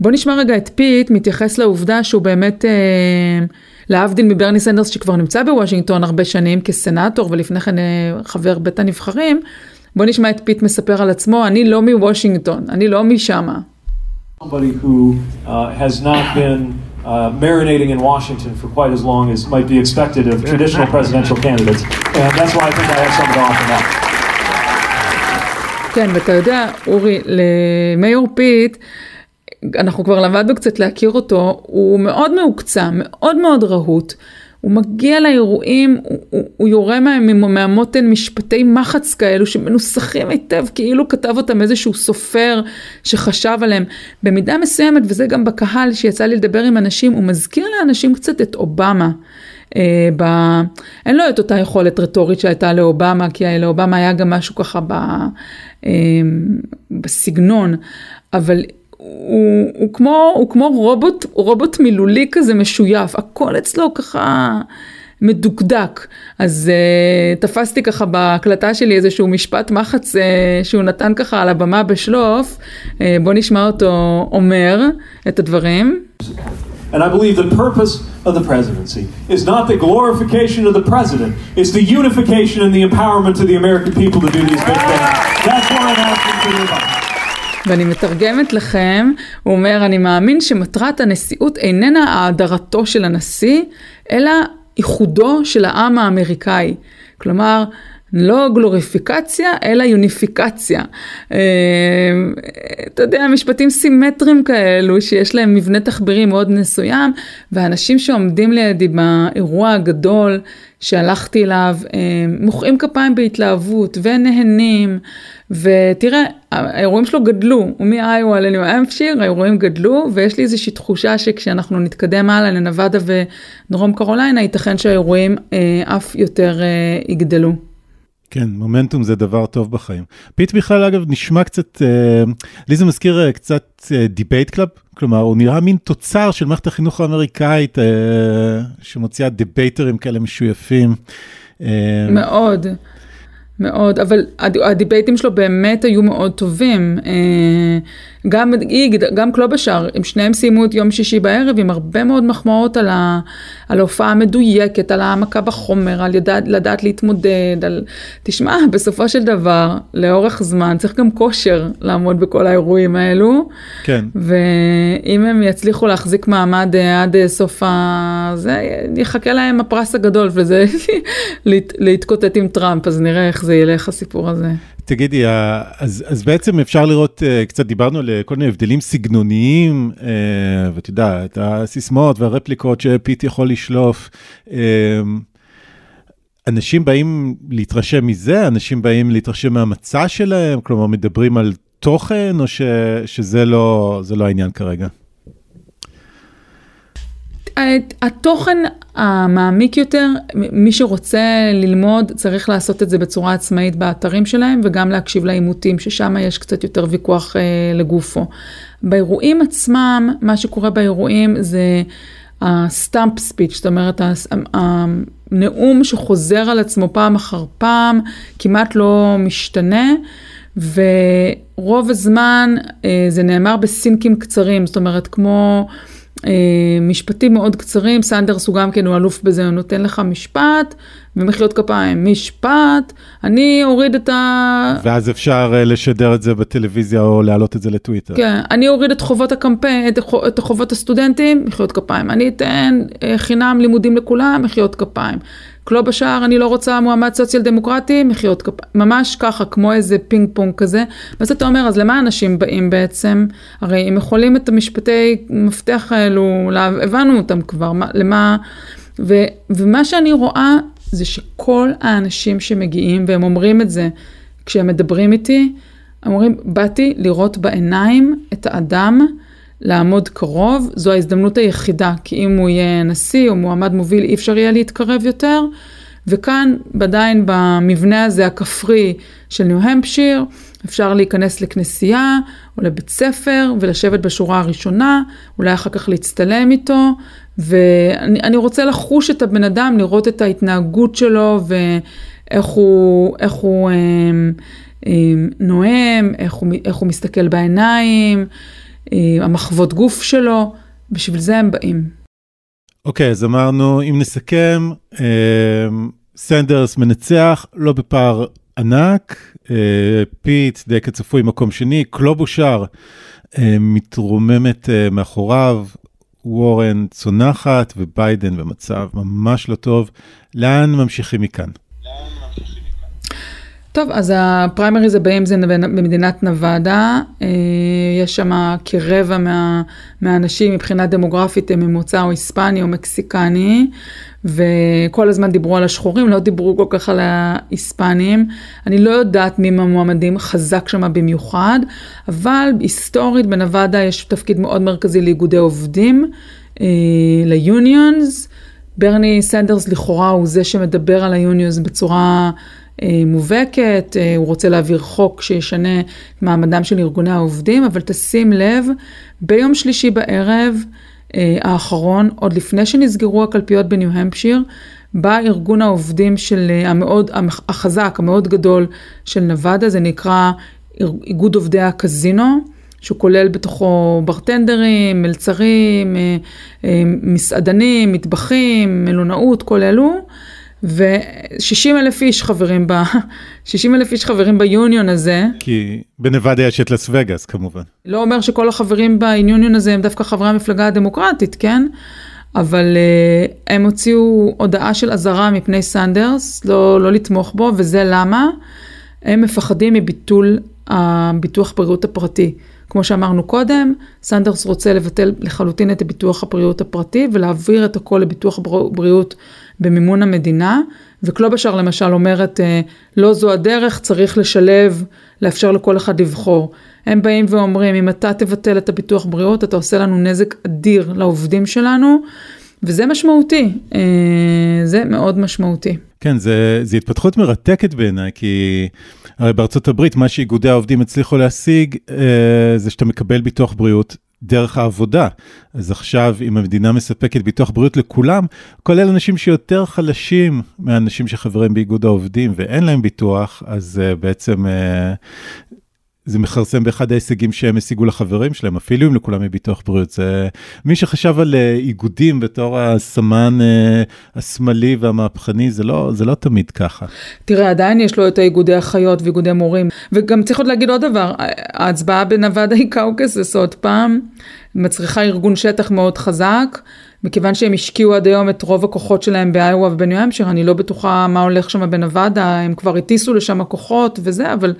Speaker 2: בוא נשמע רגע את פיט מתייחס לעובדה שהוא באמת, אה, להבדיל מברני סנדרס שכבר נמצא בוושינגטון הרבה שנים כסנאטור ולפני כן אה, חבר בית הנבחרים, בוא נשמע את פיט מספר על עצמו, אני לא מוושינגטון, אני לא משם.
Speaker 7: Somebody who uh, has not been uh, marinating in Washington for quite as long as might be expected of traditional presidential candidates. And that's why I think I have something to offer now.
Speaker 2: כן, ואתה יודע, אורי, ל Mayor פיט, אנחנו כבר למדנו קצת להכיר אותו, הוא מאוד מהוקצע, מאוד מאוד רהוט. הוא מגיע לאירועים, הוא, הוא, הוא יורה מהמותן משפטי מחץ כאלו שמנוסחים היטב, כאילו כתב אותם איזשהו סופר שחשב עליהם. במידה מסוימת, וזה גם בקהל שיצא לי לדבר עם אנשים, הוא מזכיר לאנשים קצת את אובמה. אה, ב... אין לו את אותה יכולת רטורית שהייתה לאובמה, כי לאובמה היה גם משהו ככה ב... אה, בסגנון, אבל הוא, הוא, כמו, הוא כמו רובוט, רובוט מילולי כזה משויף, הכל אצלו ככה מדוקדק. אז uh, תפסתי ככה בהקלטה שלי איזשהו משפט מחץ uh, שהוא נתן ככה על הבמה בשלוף, uh, בוא נשמע אותו אומר את הדברים.
Speaker 7: And I believe the purpose of the presidency is not the glorification of the president, it's the unification and the empowerment of the American people to do these big things. That's what I'm asking for your
Speaker 2: ואני מתרגמת לכם, הוא אומר, אני מאמין שמטרת הנשיאות איננה האדרתו של הנשיא, אלא איחודו של העם האמריקאי. כלומר, לא גלוריפיקציה, אלא יוניפיקציה. אה, אתה יודע, משפטים סימטריים כאלו, שיש להם מבנה תחבירי מאוד מסוים, והאנשים שעומדים לידי באירוע הגדול שהלכתי אליו, אה, מוחאים כפיים בהתלהבות ונהנים. ותראה, האירועים שלו גדלו, ומאיווה לניו אמפשיר, האירועים גדלו, ויש לי איזושהי תחושה שכשאנחנו נתקדם הלאה לנבדה ודרום קרוליינה, ייתכן שהאירועים אה, אף יותר אה, יגדלו.
Speaker 3: כן, מומנטום זה דבר טוב בחיים. פיט בכלל, אגב, נשמע קצת, אה, לי זה מזכיר קצת debate אה, club, כלומר, הוא נראה מין תוצר של מערכת החינוך האמריקאית, אה, שמוציאה דיבייטרים כאלה משויפים.
Speaker 2: אה, מאוד. מאוד, אבל ה debate-ים שלו באמת היו מאוד טובים. אה, גם היא, גם קלובשאר, הם שניהם סיימו את יום שישי בערב עם הרבה מאוד מחמאות על, ה, על ההופעה המדויקת, על העמקה בחומר, על ידעת, לדעת להתמודד, על... תשמע, בסופו של דבר, לאורך זמן צריך גם כושר לעמוד בכל האירועים האלו.
Speaker 3: כן.
Speaker 2: ואם הם יצליחו להחזיק מעמד אה, עד אה, סוף ה... זה, יחכה להם הפרס הגדול, וזה להת, להתקוטט עם טראמפ, אז נראה איך זה ילך הסיפור הזה.
Speaker 3: תגידי, אז, אז בעצם אפשר לראות, אה, קצת דיברנו על כל מיני הבדלים סגנוניים, אה, ואתה יודע, את הסיסמאות והרפליקות שפיט יכול לשלוף. אה, אנשים באים להתרשם מזה, אנשים באים להתרשם מהמצע שלהם, כלומר מדברים על תוכן, או ש, שזה לא, לא העניין כרגע?
Speaker 2: התוכן המעמיק יותר, מי שרוצה ללמוד צריך לעשות את זה בצורה עצמאית באתרים שלהם וגם להקשיב לעימותים, ששם יש קצת יותר ויכוח אה, לגופו. באירועים עצמם, מה שקורה באירועים זה ה stump speech, זאת אומרת הנאום שחוזר על עצמו פעם אחר פעם, כמעט לא משתנה. ורוב הזמן אה, זה נאמר בסינקים קצרים, זאת אומרת כמו משפטים מאוד קצרים, סנדרס הוא גם כן, הוא אלוף בזה, הוא נותן לך משפט ומחיאות כפיים, משפט, אני אוריד את ה...
Speaker 3: ואז אפשר אה, לשדר את זה בטלוויזיה או להעלות את זה לטוויטר.
Speaker 2: כן, אני אוריד את חובות הקמפיין, את חובות הסטודנטים, מחיאות כפיים, אני אתן אה, חינם לימודים לכולם, מחיאות כפיים. כלא בשער, אני לא רוצה מועמד סוציאל דמוקרטי, מחיאות כפיים, ממש ככה, כמו איזה פינג פונג כזה. ואז אתה אומר, אז למה אנשים באים בעצם? הרי הם יכולים את המשפטי מפתח האלו, הבנו אותם כבר, מה, למה... ו, ומה שאני רואה זה שכל האנשים שמגיעים, והם אומרים את זה כשהם מדברים איתי, אומרים, באתי לראות בעיניים את האדם, לעמוד קרוב, זו ההזדמנות היחידה, כי אם הוא יהיה נשיא או מועמד מוביל, אי אפשר יהיה להתקרב יותר. וכאן, עדיין במבנה הזה הכפרי של ניו-המפשיר, אפשר להיכנס לכנסייה או לבית ספר ולשבת בשורה הראשונה, אולי אחר כך להצטלם איתו, ואני רוצה לחוש את הבן אדם, לראות את ההתנהגות שלו ואיך הוא, איך הוא אה, אה, נואם, איך הוא, איך הוא מסתכל בעיניים. אה, המחוות גוף שלו, בשביל זה הם באים.
Speaker 3: אוקיי, okay, אז אמרנו, אם נסכם, אה, סנדרס מנצח, לא בפער ענק, אה, פיט די כצפוי מקום שני, קלובושר מתרוממת מאחוריו, וורן צונחת וביידן במצב ממש לא טוב. לאן ממשיכים מכאן?
Speaker 2: טוב, אז הפריימריז הבאים זה במדינת נוואדה, אה, יש שם כרבע מה, מהאנשים מבחינה דמוגרפית הם ממוצא או היספני או מקסיקני, וכל הזמן דיברו על השחורים, לא דיברו כל כך על ההיספנים. אני לא יודעת מי מהמועמדים חזק שם במיוחד, אבל היסטורית בנוואדה יש תפקיד מאוד מרכזי לאיגודי עובדים, אה, ל unions. ברני סנדרס לכאורה הוא זה שמדבר על ה unions בצורה מובהקת, אה, הוא רוצה להעביר חוק שישנה את מעמדם של ארגוני העובדים, אבל תשים לב, ביום שלישי בערב אה, האחרון, עוד לפני שנסגרו הקלפיות בניו-המפשיר, בא ארגון העובדים של המאוד, החזק, המאוד גדול של נוואדה, זה נקרא איגוד עובדי הקזינו, שהוא כולל בתוכו ברטנדרים, מלצרים, מסעדנים, מטבחים, מלונאות, כל אלו. ו-60 אלף איש חברים ב... 60 אלף איש חברים ביוניון הזה.
Speaker 3: כי בנבדה יש את לס וגאס כמובן.
Speaker 2: לא אומר שכל החברים ביוניון הזה הם דווקא חברי המפלגה הדמוקרטית, כן? אבל uh, הם הוציאו הודעה של אזהרה מפני סנדרס, לא, לא לתמוך בו, וזה למה? הם מפחדים מביטול הביטוח בריאות הפרטי. כמו שאמרנו קודם, סנדרס רוצה לבטל לחלוטין את הביטוח הבריאות הפרטי ולהעביר את הכל לביטוח בריאות במימון המדינה, וקלובשר למשל אומרת, אה, לא זו הדרך, צריך לשלב, לאפשר לכל אחד לבחור. הם באים ואומרים, אם אתה תבטל את הביטוח בריאות, אתה עושה לנו נזק אדיר לעובדים שלנו, וזה משמעותי, אה, זה מאוד משמעותי.
Speaker 3: כן, זו התפתחות מרתקת בעיניי, כי הרי בארצות הברית, מה שאיגודי העובדים הצליחו להשיג, אה, זה שאתה מקבל ביטוח בריאות דרך העבודה. אז עכשיו, אם המדינה מספקת ביטוח בריאות לכולם, כולל אנשים שיותר חלשים מהאנשים שחברים באיגוד העובדים ואין להם ביטוח, אז uh, בעצם uh, זה מכרסם באחד ההישגים שהם השיגו לחברים שלהם, אפילו אם לכולם מביטוח בריאות. זה מי שחשב על uh, איגודים בתור הסמן uh, השמאלי והמהפכני, זה לא, זה לא תמיד ככה.
Speaker 2: תראה, עדיין יש לו את האיגודי אחיות ואיגודי מורים. וגם צריך עוד להגיד עוד דבר, ההצבעה בנוואדה היא caucuses עוד פעם, מצריכה ארגון שטח מאוד חזק. מכיוון שהם השקיעו עד היום את רוב הכוחות שלהם באיואה ובניו המפשייר, אני לא בטוחה מה הולך שם בנוואדה, הם כבר הטיסו לשם הכוחות וזה, אבל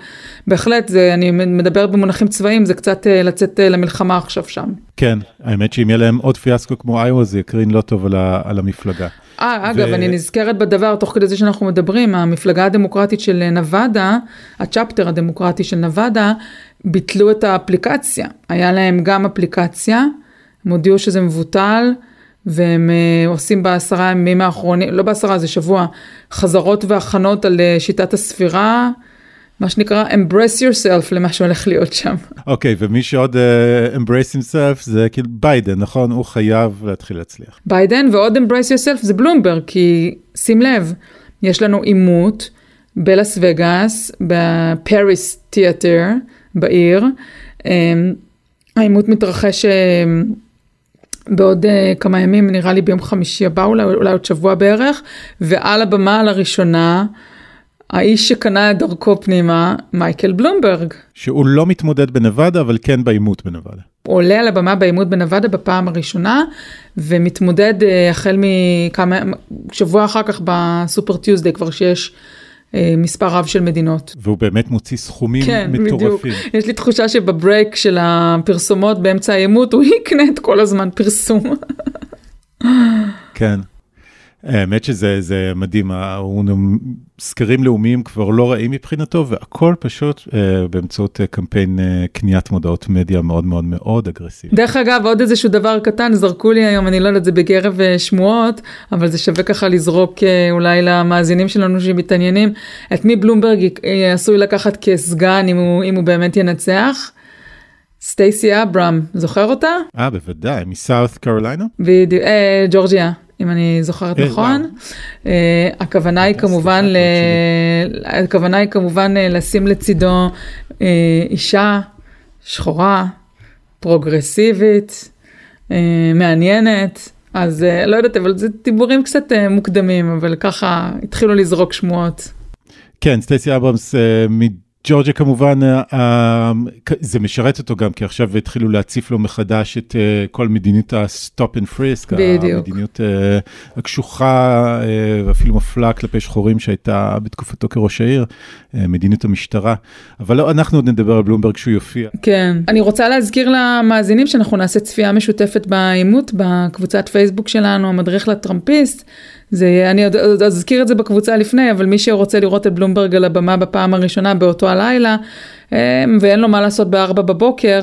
Speaker 2: בהחלט, זה, אני מדבר במונחים צבאיים, זה קצת אה, לצאת אה, למלחמה עכשיו שם.
Speaker 3: כן, האמת שאם יהיה להם עוד פיאסקו כמו איואה, זה יקרין לא טוב על, ה, על המפלגה.
Speaker 2: אה, אגב, ו... אני נזכרת בדבר, תוך כדי זה שאנחנו מדברים, המפלגה הדמוקרטית של נבדה, הצ'פטר הדמוקרטי של נבדה, ביטלו את האפליקציה. היה להם גם אפליקציה, הם הודיעו שזה מבוטל. והם uh, עושים בעשרה ימים האחרונים, לא בעשרה, זה שבוע, חזרות והכנות על uh, שיטת הספירה, מה שנקרא embrace yourself למה שהולך להיות שם.
Speaker 3: אוקיי, okay, ומי שעוד uh, embrace himself זה כאילו ביידן, נכון? הוא חייב להתחיל להצליח.
Speaker 2: ביידן ועוד embrace yourself זה בלומברג, כי שים לב, יש לנו עימות בלאס וגאס, ב Paris Theater בעיר. העימות מתרחש בעוד uh, כמה ימים, נראה לי ביום חמישי הבא, אולי, אולי עוד שבוע בערך, ועל הבמה לראשונה, האיש שקנה את דרכו פנימה, מייקל בלומברג.
Speaker 3: שהוא לא מתמודד בנבדה, אבל כן בעימות בנבדה.
Speaker 2: הוא עולה על הבמה בעימות בנבדה בפעם הראשונה, ומתמודד uh, החל מכמה, שבוע אחר כך בסופר טיוזדיי, כבר שיש מספר רב של מדינות.
Speaker 3: והוא באמת מוציא סכומים כן, מטורפים.
Speaker 2: בדיוק. יש לי תחושה שבברייק של הפרסומות באמצע העימות הוא יקנה את כל הזמן פרסום.
Speaker 3: כן. האמת שזה מדהים, סקרים לאומיים כבר לא רעים מבחינתו, והכל פשוט אה, באמצעות אה, קמפיין אה, קניית מודעות מדיה מאוד מאוד מאוד אגרסיבי.
Speaker 2: דרך אגב, עוד איזשהו דבר קטן, זרקו לי היום, אני לא יודעת, זה בקרב אה, שמועות, אבל זה שווה ככה לזרוק אולי למאזינים שלנו שמתעניינים, את מי בלומברג עשוי לקחת כסגן אם הוא, אם הוא באמת ינצח. סטייסי אברהם, זוכר אותה?
Speaker 3: אה, בוודאי, מסאות' קרוליינה?
Speaker 2: בדיוק, ג'ורג'יה. אם אני זוכרת אה, נכון. אה, הכוונה היא כמובן, הכוונה היא כמובן לשים לצידו אה, אישה שחורה, פרוגרסיבית, מעניינת. אז לא יודעת, אבל זה דיבורים קצת מוקדמים, אבל ככה התחילו לזרוק שמועות.
Speaker 3: כן, סטייסי אברמס ג'ורג'ה כמובן, אה, אה, זה משרת אותו גם, כי עכשיו התחילו להציף לו מחדש את אה, כל מדיניות ה-stop and frisk,
Speaker 2: בדיוק.
Speaker 3: המדיניות הקשוחה ואפילו מפלה כלפי שחורים שהייתה בתקופתו כראש העיר, מדיניות המשטרה. אבל לא, אנחנו עוד נדבר על בלומברג כשהוא יופיע.
Speaker 2: כן, אני רוצה להזכיר למאזינים שאנחנו נעשה צפייה משותפת בעימות בקבוצת פייסבוק שלנו, המדריך לטראמפיסט. זה, אני עוד, עוד אזכיר את זה בקבוצה לפני, אבל מי שרוצה לראות את בלומברג על הבמה בפעם הראשונה באותו הלילה, אה, ואין לו מה לעשות בארבע בבוקר,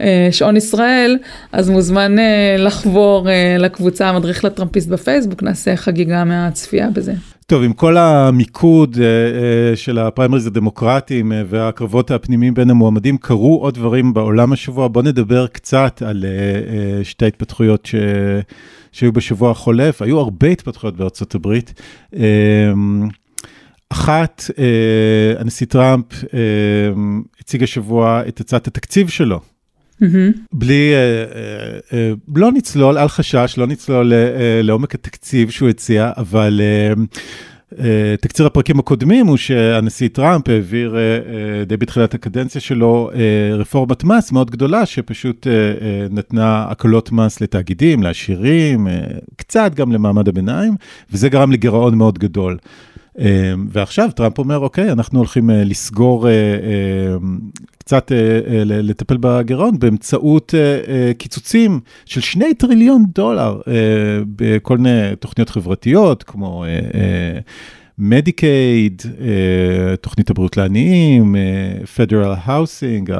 Speaker 2: אה, שעון ישראל, אז מוזמן אה, לחבור לקבוצה המדריך לטראמפיסט בפייסבוק, נעשה חגיגה מהצפייה בזה.
Speaker 3: טוב, עם כל המיקוד של הפריימריז הדמוקרטיים והקרבות הפנימיים בין המועמדים, קרו עוד דברים בעולם השבוע. בואו נדבר קצת על שתי התפתחויות ש... שהיו בשבוע החולף, היו הרבה התפתחויות בארצות הברית. אמ, אחת, אה, הנשיא טראמפ אה, הציג השבוע את הצעת התקציב שלו. Mm-hmm. בלי, אה, לא נצלול, אל חשש, לא נצלול לעומק התקציב שהוא הציע, אבל תקציר הפרקים הקודמים הוא שהנשיא טראמפ העביר אה, אה, די בתחילת הקדנציה שלו רפורמת מס מאוד גדולה, שפשוט נתנה הקלות מס לתאגידים, לעשירים, קצת גם למעמד הביניים, וזה גרם לגירעון מאוד גדול. ועכשיו טראמפ אומר, אוקיי, אנחנו הולכים לסגור, קצת לטפל בגירעון באמצעות קיצוצים של שני טריליון דולר בכל מיני תוכניות חברתיות, כמו... מדיקייד, אה, תוכנית הבריאות לעניים, federal housing,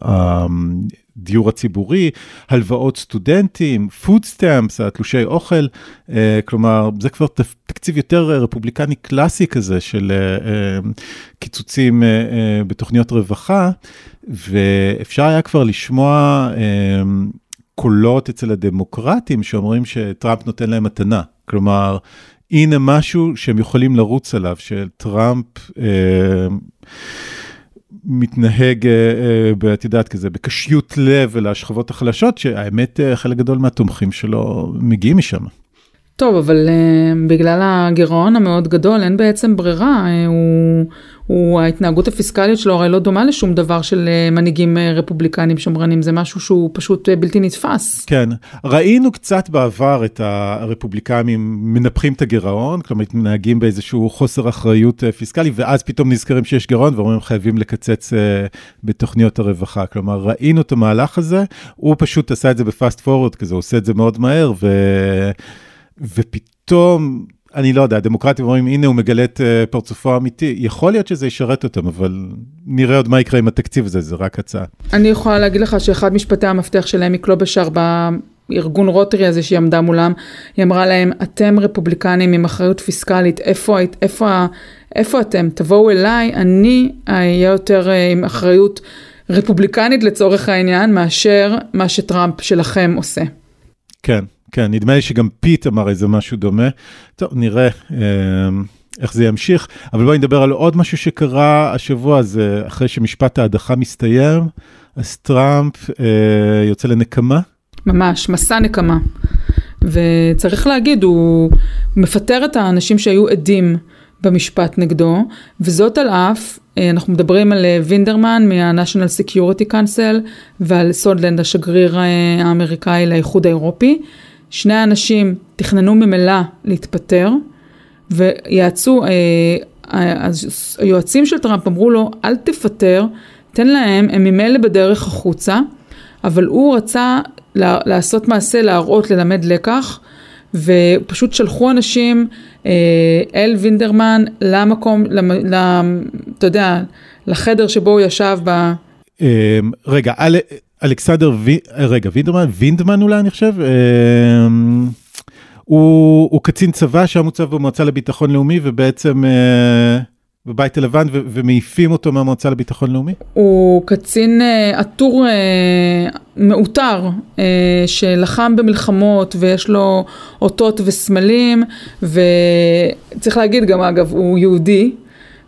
Speaker 3: הדיור הציבורי, הלוואות סטודנטים, food stamps, התלושי אוכל, אה, כלומר, זה כבר תקציב יותר רפובליקני קלאסי כזה של אה, קיצוצים בתוכניות רווחה, ואפשר היה כבר לשמוע קולות אצל הדמוקרטים שאומרים שטראמפ נותן להם מתנה. כלומר, הנה משהו שהם יכולים לרוץ עליו, שטראמפ אה, מתנהג, אה, אה, את יודעת, כזה, בקשיות לב אל השכבות החלשות, שהאמת, אה, חלק גדול מהתומכים שלו מגיעים משם.
Speaker 2: טוב, אבל uh, בגלל הגירעון המאוד גדול אין בעצם ברירה, uh, הוא, הוא, ההתנהגות הפיסקלית שלו הרי לא דומה לשום דבר של uh, מנהיגים uh, רפובליקנים שמרנים, זה משהו שהוא פשוט uh, בלתי נתפס.
Speaker 3: כן, ראינו קצת בעבר את הרפובליקנים מנפחים את הגירעון, כלומר מתנהגים באיזשהו חוסר אחריות uh, פיסקלי, ואז פתאום נזכרים שיש גירעון ואומרים חייבים לקצץ uh, בתוכניות הרווחה. כלומר, ראינו את המהלך הזה, הוא פשוט עשה את זה בפאסט פורוורד כזה, הוא עושה את זה מאוד מהר, ו... ופתאום, אני לא יודע, הדמוקרטים אומרים, הנה הוא מגלה את אה, פרצופו האמיתי, יכול להיות שזה ישרת אותם, אבל נראה עוד מה יקרה עם התקציב הזה, זה רק הצעה.
Speaker 2: אני יכולה להגיד לך שאחד משפטי המפתח של אמי קלובשר בארגון רוטרי הזה שהיא עמדה מולם, היא אמרה להם, אתם רפובליקנים עם אחריות פיסקלית, איפה, איפה, איפה אתם? תבואו אליי, אני אהיה יותר אה, עם אחריות רפובליקנית לצורך העניין, מאשר מה שטראמפ שלכם עושה.
Speaker 3: כן, כן, נדמה לי שגם פיט אמר איזה משהו דומה. טוב, נראה אה, איך זה ימשיך, אבל בואי נדבר על עוד משהו שקרה השבוע, זה אחרי שמשפט ההדחה מסתיים, אז טראמפ אה, יוצא לנקמה.
Speaker 2: ממש, מסע נקמה. וצריך להגיד, הוא מפטר את האנשים שהיו עדים במשפט נגדו, וזאת על אף, אה, אנחנו מדברים על אה, וינדרמן מה-National Security Council ועל סודלנד, השגריר אה, האמריקאי לאיחוד האירופי. שני האנשים תכננו ממילא להתפטר, ויעצו, היועצים של טראמפ אמרו לו, אל תפטר, תן להם, הם ממילא בדרך החוצה, אבל הוא רצה לעשות מעשה, להראות, ללמד לקח, ופשוט שלחו אנשים אה, אל וינדרמן למקום, למ, אתה יודע, לחדר שבו הוא ישב ב...
Speaker 3: אה, רגע, אלכסנדר, ו... רגע, וינדרמן, וינדמן אולי אני חושב, אה, הוא, הוא קצין צבא שהיה מוצב במועצה לביטחון לאומי ובעצם בבית הלבן ו- ומעיפים אותו מהמועצה לביטחון לאומי?
Speaker 2: הוא קצין עטור מעוטר שלחם במלחמות ויש לו אותות וסמלים וצריך להגיד גם אגב הוא יהודי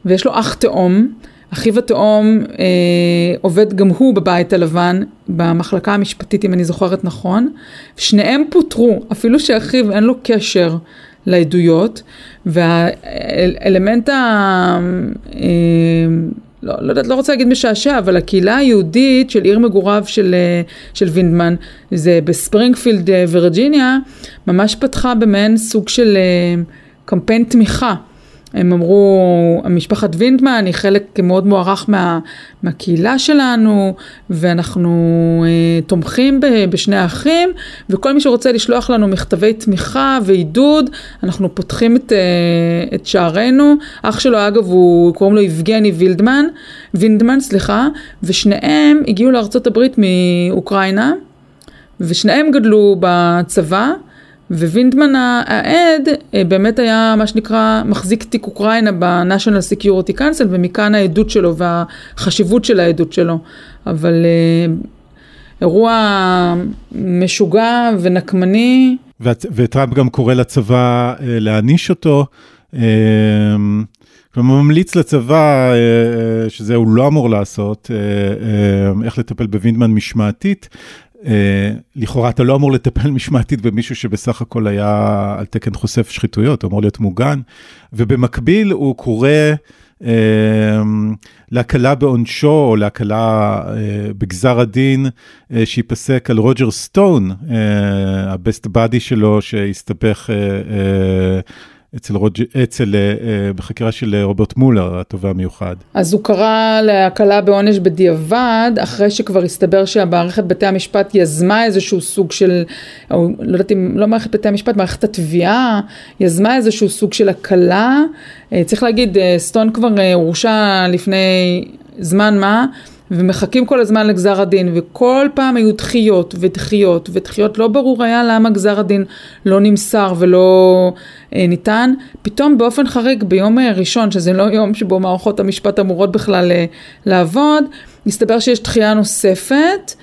Speaker 2: ויש לו אח תאום. אחיו התאום אה, עובד גם הוא בבית הלבן, במחלקה המשפטית אם אני זוכרת נכון. שניהם פוטרו, אפילו שאחיו אין לו קשר לעדויות, והאלמנט לא, לא יודעת, לא רוצה להגיד משעשע, אבל הקהילה היהודית של עיר מגוריו של, אה, של וינדמן, זה בספרינגפילד, אה, וירג'יניה, ממש פתחה במעין סוג של אה, קמפיין תמיכה. הם אמרו, המשפחת וינדמן היא חלק מאוד מוערך מה, מהקהילה שלנו, ואנחנו אה, תומכים ב, בשני האחים, וכל מי שרוצה לשלוח לנו מכתבי תמיכה ועידוד, אנחנו פותחים את, אה, את שערינו. אח שלו, אגב, הוא, קוראים לו יבגני וילדמן, וינדמן, סליחה, ושניהם הגיעו לארצות הברית מאוקראינה, ושניהם גדלו בצבא. ווינדמן העד אה, באמת היה מה שנקרא מחזיק תיק אוקראינה ב-National Security Council ומכאן העדות שלו והחשיבות של העדות שלו. אבל אה, אירוע משוגע ונקמני.
Speaker 3: וטראמפ גם קורא לצבא אה, להעניש אותו. וממליץ לצבא, שזה הוא לא אמור לעשות, איך לטפל בווינדמן משמעתית, לכאורה אתה לא אמור לטפל משמעתית במישהו שבסך הכל היה על תקן חושף שחיתויות, הוא אמור להיות מוגן, ובמקביל הוא קורא אה, להקלה בעונשו או להקלה אה, בגזר הדין אה, שייפסק על רוג'ר סטון, אה, הבסט באדי שלו שהסתבך אה, אה, אצל, רוג'... אצל, uh, בחקירה של רוברט מולר, התובע המיוחד.
Speaker 2: אז הוא קרא להקלה בעונש בדיעבד, אחרי שכבר הסתבר שהמערכת בתי המשפט יזמה איזשהו סוג של, או לא יודעת אם, לא מערכת בתי המשפט, מערכת התביעה, יזמה איזשהו סוג של הקלה. צריך להגיד, סטון כבר הורשע לפני זמן מה. ומחכים כל הזמן לגזר הדין, וכל פעם היו דחיות ודחיות ודחיות, לא ברור היה למה גזר הדין לא נמסר ולא אה, ניתן. פתאום באופן חריג ביום אה, ראשון, שזה לא יום שבו מערכות המשפט אמורות בכלל אה, לעבוד, מסתבר שיש דחייה נוספת.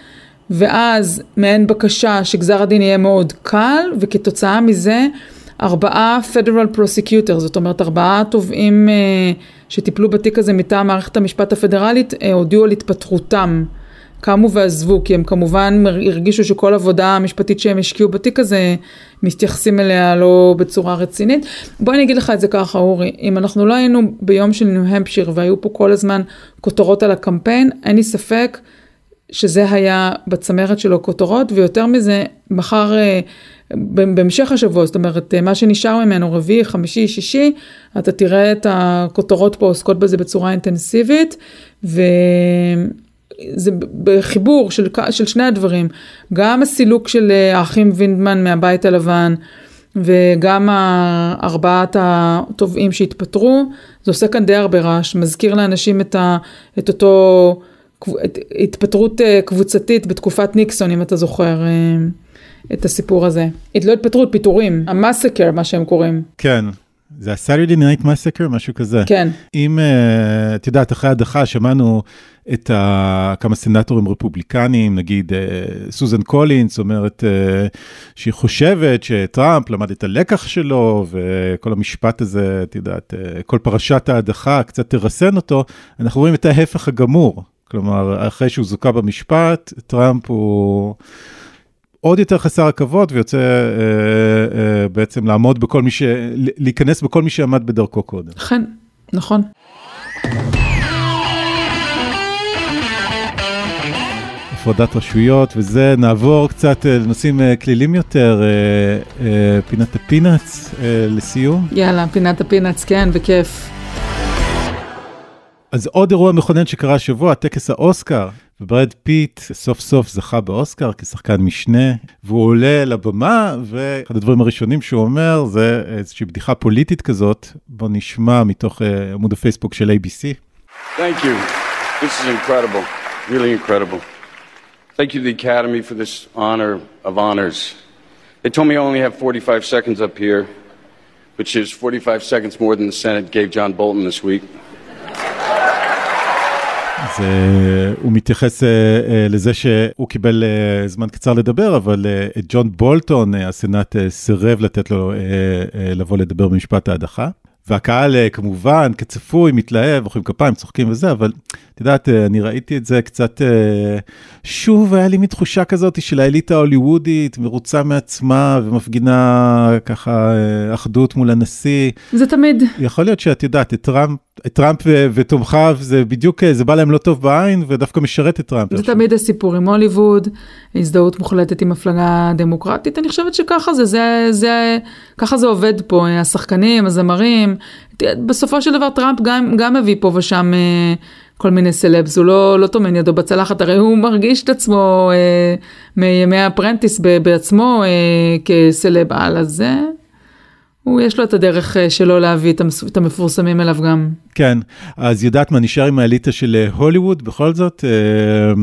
Speaker 2: ואז מעין בקשה שגזר הדין יהיה מאוד קל, וכתוצאה מזה ארבעה federal prosecutors, זאת אומרת ארבעה תובעים אה, שטיפלו בתיק הזה מטעם מערכת המשפט הפדרלית, אה, הודיעו על התפטרותם. קמו ועזבו, כי הם כמובן הרגישו שכל עבודה המשפטית שהם השקיעו בתיק הזה, מתייחסים אליה לא בצורה רצינית. בוא אני אגיד לך את זה ככה, אורי, אם אנחנו לא היינו ביום של ניו-המפשיר והיו פה כל הזמן כותרות על הקמפיין, אין לי ספק שזה היה בצמרת שלו כותרות, ויותר מזה, מחר אה, בהמשך השבוע, זאת אומרת, מה שנשאר ממנו, רביעי, חמישי, שישי, אתה תראה את הכותרות פה עוסקות בזה בצורה אינטנסיבית, וזה בחיבור של, של שני הדברים, גם הסילוק של האחים וינדמן מהבית הלבן, וגם ארבעת התובעים שהתפטרו, זה עושה כאן די הרבה רעש, מזכיר לאנשים את, ה, את אותו, התפטרות אה, קבוצתית בתקופת ניקסון, אם אתה זוכר. אה, את הסיפור הזה. לא התפטרות, פיטורים, ה massacre, מה שהם קוראים.
Speaker 3: כן. זה ה-Saturday Night Massacre, משהו כזה.
Speaker 2: כן.
Speaker 3: אם, uh, את יודעת, אחרי הדחה שמענו את ה, כמה סנטורים רפובליקנים, נגיד סוזן קולינס אומרת שהיא חושבת שטראמפ למד את הלקח שלו, וכל המשפט הזה, את יודעת, כל פרשת ההדחה קצת תרסן אותו, אנחנו רואים את ההפך הגמור. כלומר, אחרי שהוא זוכה במשפט, טראמפ הוא... עוד יותר חסר הכבוד ויוצא אה, אה, בעצם לעמוד בכל מי ש... להיכנס בכל מי שעמד בדרכו קודם.
Speaker 2: אכן, נכון.
Speaker 3: הפרדת רשויות וזה, נעבור קצת אה, לנושאים אה, קלילים יותר, אה, פינת ה peanuts לסיום.
Speaker 2: יאללה, פינת ה peanuts, כן, בכיף.
Speaker 3: אז עוד אירוע מכונן שקרה השבוע, טקס האוסקר. וברד פיט סוף סוף זכה באוסקר כשחקן משנה, והוא עולה לבמה, ואחד הדברים הראשונים שהוא אומר זה איזושהי בדיחה פוליטית כזאת, בוא נשמע מתוך uh, עמוד הפייסבוק של ABC.
Speaker 8: Thank you. This is incredible, really incredible. Thank you to the Academy for this honor of honors. They told me I only have 45 seconds up here, which is 45 seconds more than the Senate gave John Bolton this week.
Speaker 3: אז uh, הוא מתייחס uh, uh, לזה שהוא קיבל uh, זמן קצר לדבר, אבל את ג'ון בולטון, הסנאט uh, סירב לתת לו uh, uh, לבוא לדבר במשפט ההדחה. והקהל uh, כמובן, כצפוי, מתלהב, מוחאים כפיים, צוחקים וזה, אבל את יודעת, uh, אני ראיתי את זה קצת, uh, שוב, היה לי מין תחושה כזאת של האליטה ההוליוודית, מרוצה מעצמה ומפגינה ככה uh, אחדות מול הנשיא.
Speaker 2: זה תמיד.
Speaker 3: יכול להיות שאת יודעת, את טראמפ טראמפ ותומכיו זה בדיוק, זה בא להם לא טוב בעין ודווקא משרת את טראמפ.
Speaker 2: זה תמיד הסיפור עם הוליווד, הזדהות מוחלטת עם מפלגה דמוקרטית, אני חושבת שככה זה, זה, זה, ככה זה עובד פה, השחקנים, הזמרים, בסופו של דבר טראמפ גם, גם מביא פה ושם אה, כל מיני סלבס, הוא לא, לא טומן ידו בצלחת, הרי הוא מרגיש את עצמו אה, מימי ה Apprentice בעצמו אה, כסלב על, אז זה... הוא יש לו את הדרך אה, שלו להביא את המפורסמים אליו גם.
Speaker 3: כן, אז יודעת מה נשאר עם האליטה של אה, הוליווד בכל זאת? אה,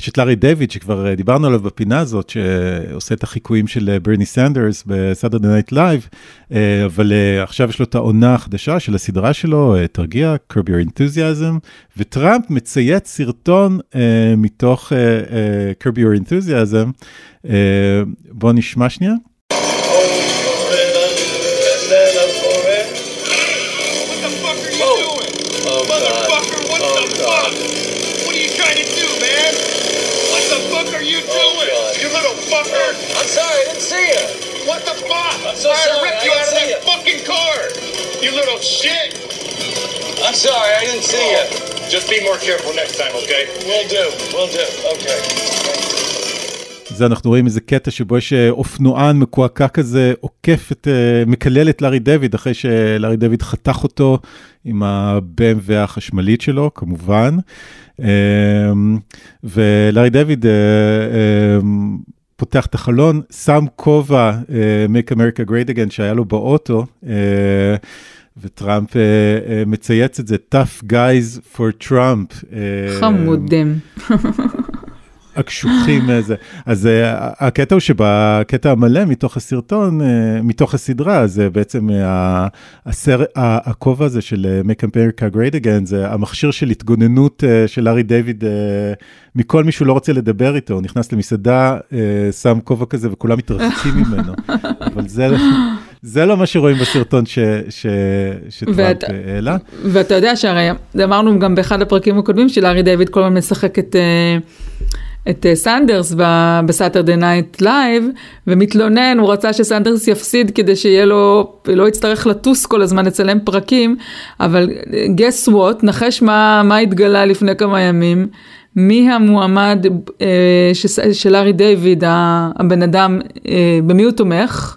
Speaker 3: יש את לארי דיוויד שכבר דיברנו עליו בפינה הזאת, שעושה את החיקויים של ברני סנדרס ב Saturday Night Live, אבל עכשיו יש לו את העונה החדשה של הסדרה שלו, תרגיע, Curb Your Enthusiasm, וטראמפ מצייץ סרטון מתוך Curb Your Enthusiasm. בואו נשמע שנייה.
Speaker 9: So I sorry. ripped you out of that you. fucking car. You little shit. I'm sorry, I didn't see you. Just be more careful next time, okay? Will do, will do, okay.
Speaker 3: זה אנחנו רואים איזה קטע שבו יש אופנוען מקועקע כזה, עוקף את, מקלל את לארי דויד, אחרי שלארי דויד חתך אותו עם ה-BMW החשמלית שלו, כמובן. ולארי דויד פותח את החלון, שם כובע uh, Make America Great Again שהיה לו באוטו, uh, וטראמפ uh, uh, מצייץ את זה, tough guys for Trump. Uh,
Speaker 2: חמודים.
Speaker 3: הקשוחים איזה. אז uh, הקטע הוא שבקטע המלא מתוך הסרטון, uh, מתוך הסדרה, זה בעצם הסר, uh, הכובע הזה של Make America Great Again, זה המכשיר של התגוננות של ארי דיוויד מכל מי שהוא לא רוצה לדבר איתו, הוא נכנס למסעדה, שם כובע כזה וכולם מתרחקים ממנו. אבל זה... זה לא מה שרואים בסרטון ש, ש, שטראמפ העלה.
Speaker 2: ואתה יודע שהרי אמרנו גם באחד הפרקים הקודמים שלארי דיוויד כל הזמן משחק את... את אה, סנדרס ב Saturday Night Live, ומתלונן, הוא רצה שסנדרס יפסיד כדי שיהיה לו, לא יצטרך לטוס כל הזמן לצלם פרקים, אבל guess what, נחש מה, מה התגלה לפני כמה ימים, מי המועמד אה, של לארי דיוויד, הבן אדם, אה, במי הוא תומך?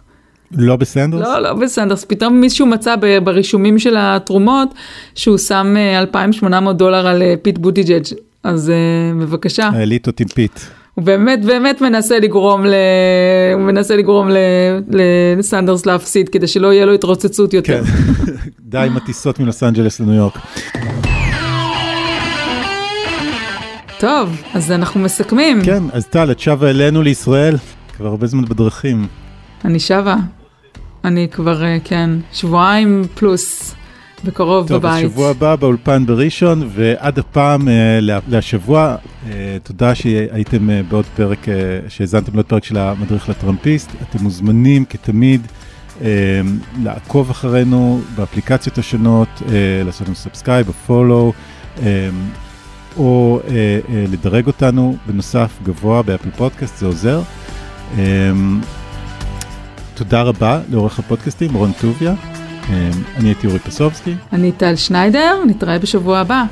Speaker 3: לא בסנדרס?
Speaker 2: לא, לא בסנדרס. פתאום מישהו מצא ברישומים של התרומות שהוא שם 2,800 אה, דולר על פיט בוטיג'אג'. אז אה, בבקשה.
Speaker 3: האליטות עם פיט.
Speaker 2: הוא באמת באמת מנסה לגרום, ל... הוא מנסה לגרום ל... לסנדרס להפסיד כדי שלא יהיה לו התרוצצות יותר.
Speaker 3: כן, די עם הטיסות מלוס אנג'לס לניו יורק.
Speaker 2: טוב, אז אנחנו מסכמים.
Speaker 3: כן, אז טל, את שבה אלינו לישראל, כבר הרבה זמן בדרכים.
Speaker 2: אני שבה. אני כבר, אה, כן, שבועיים פלוס בקרוב
Speaker 3: טוב,
Speaker 2: בבית.
Speaker 3: טוב, שבוע הבא באולפן בראשון, ועד הפעם אה, לשבוע, אה, תודה שהייתם אה, בעוד פרק, אה, שהאזנתם לעוד פרק של המדריך לטראמפיסט. אתם מוזמנים כתמיד אה, לעקוב אחרינו באפליקציות השונות, אה, לעשות לנו subscribe או follow, אה, או אה, אה, לדרג אותנו בנוסף גבוה ב Apple Podcast, זה עוזר. אה, תודה רבה לעורך הפודקאסטים, רון טוביה. אני הייתי אורי פסובסקי.
Speaker 2: אני טל שניידר, נתראה בשבוע הבא.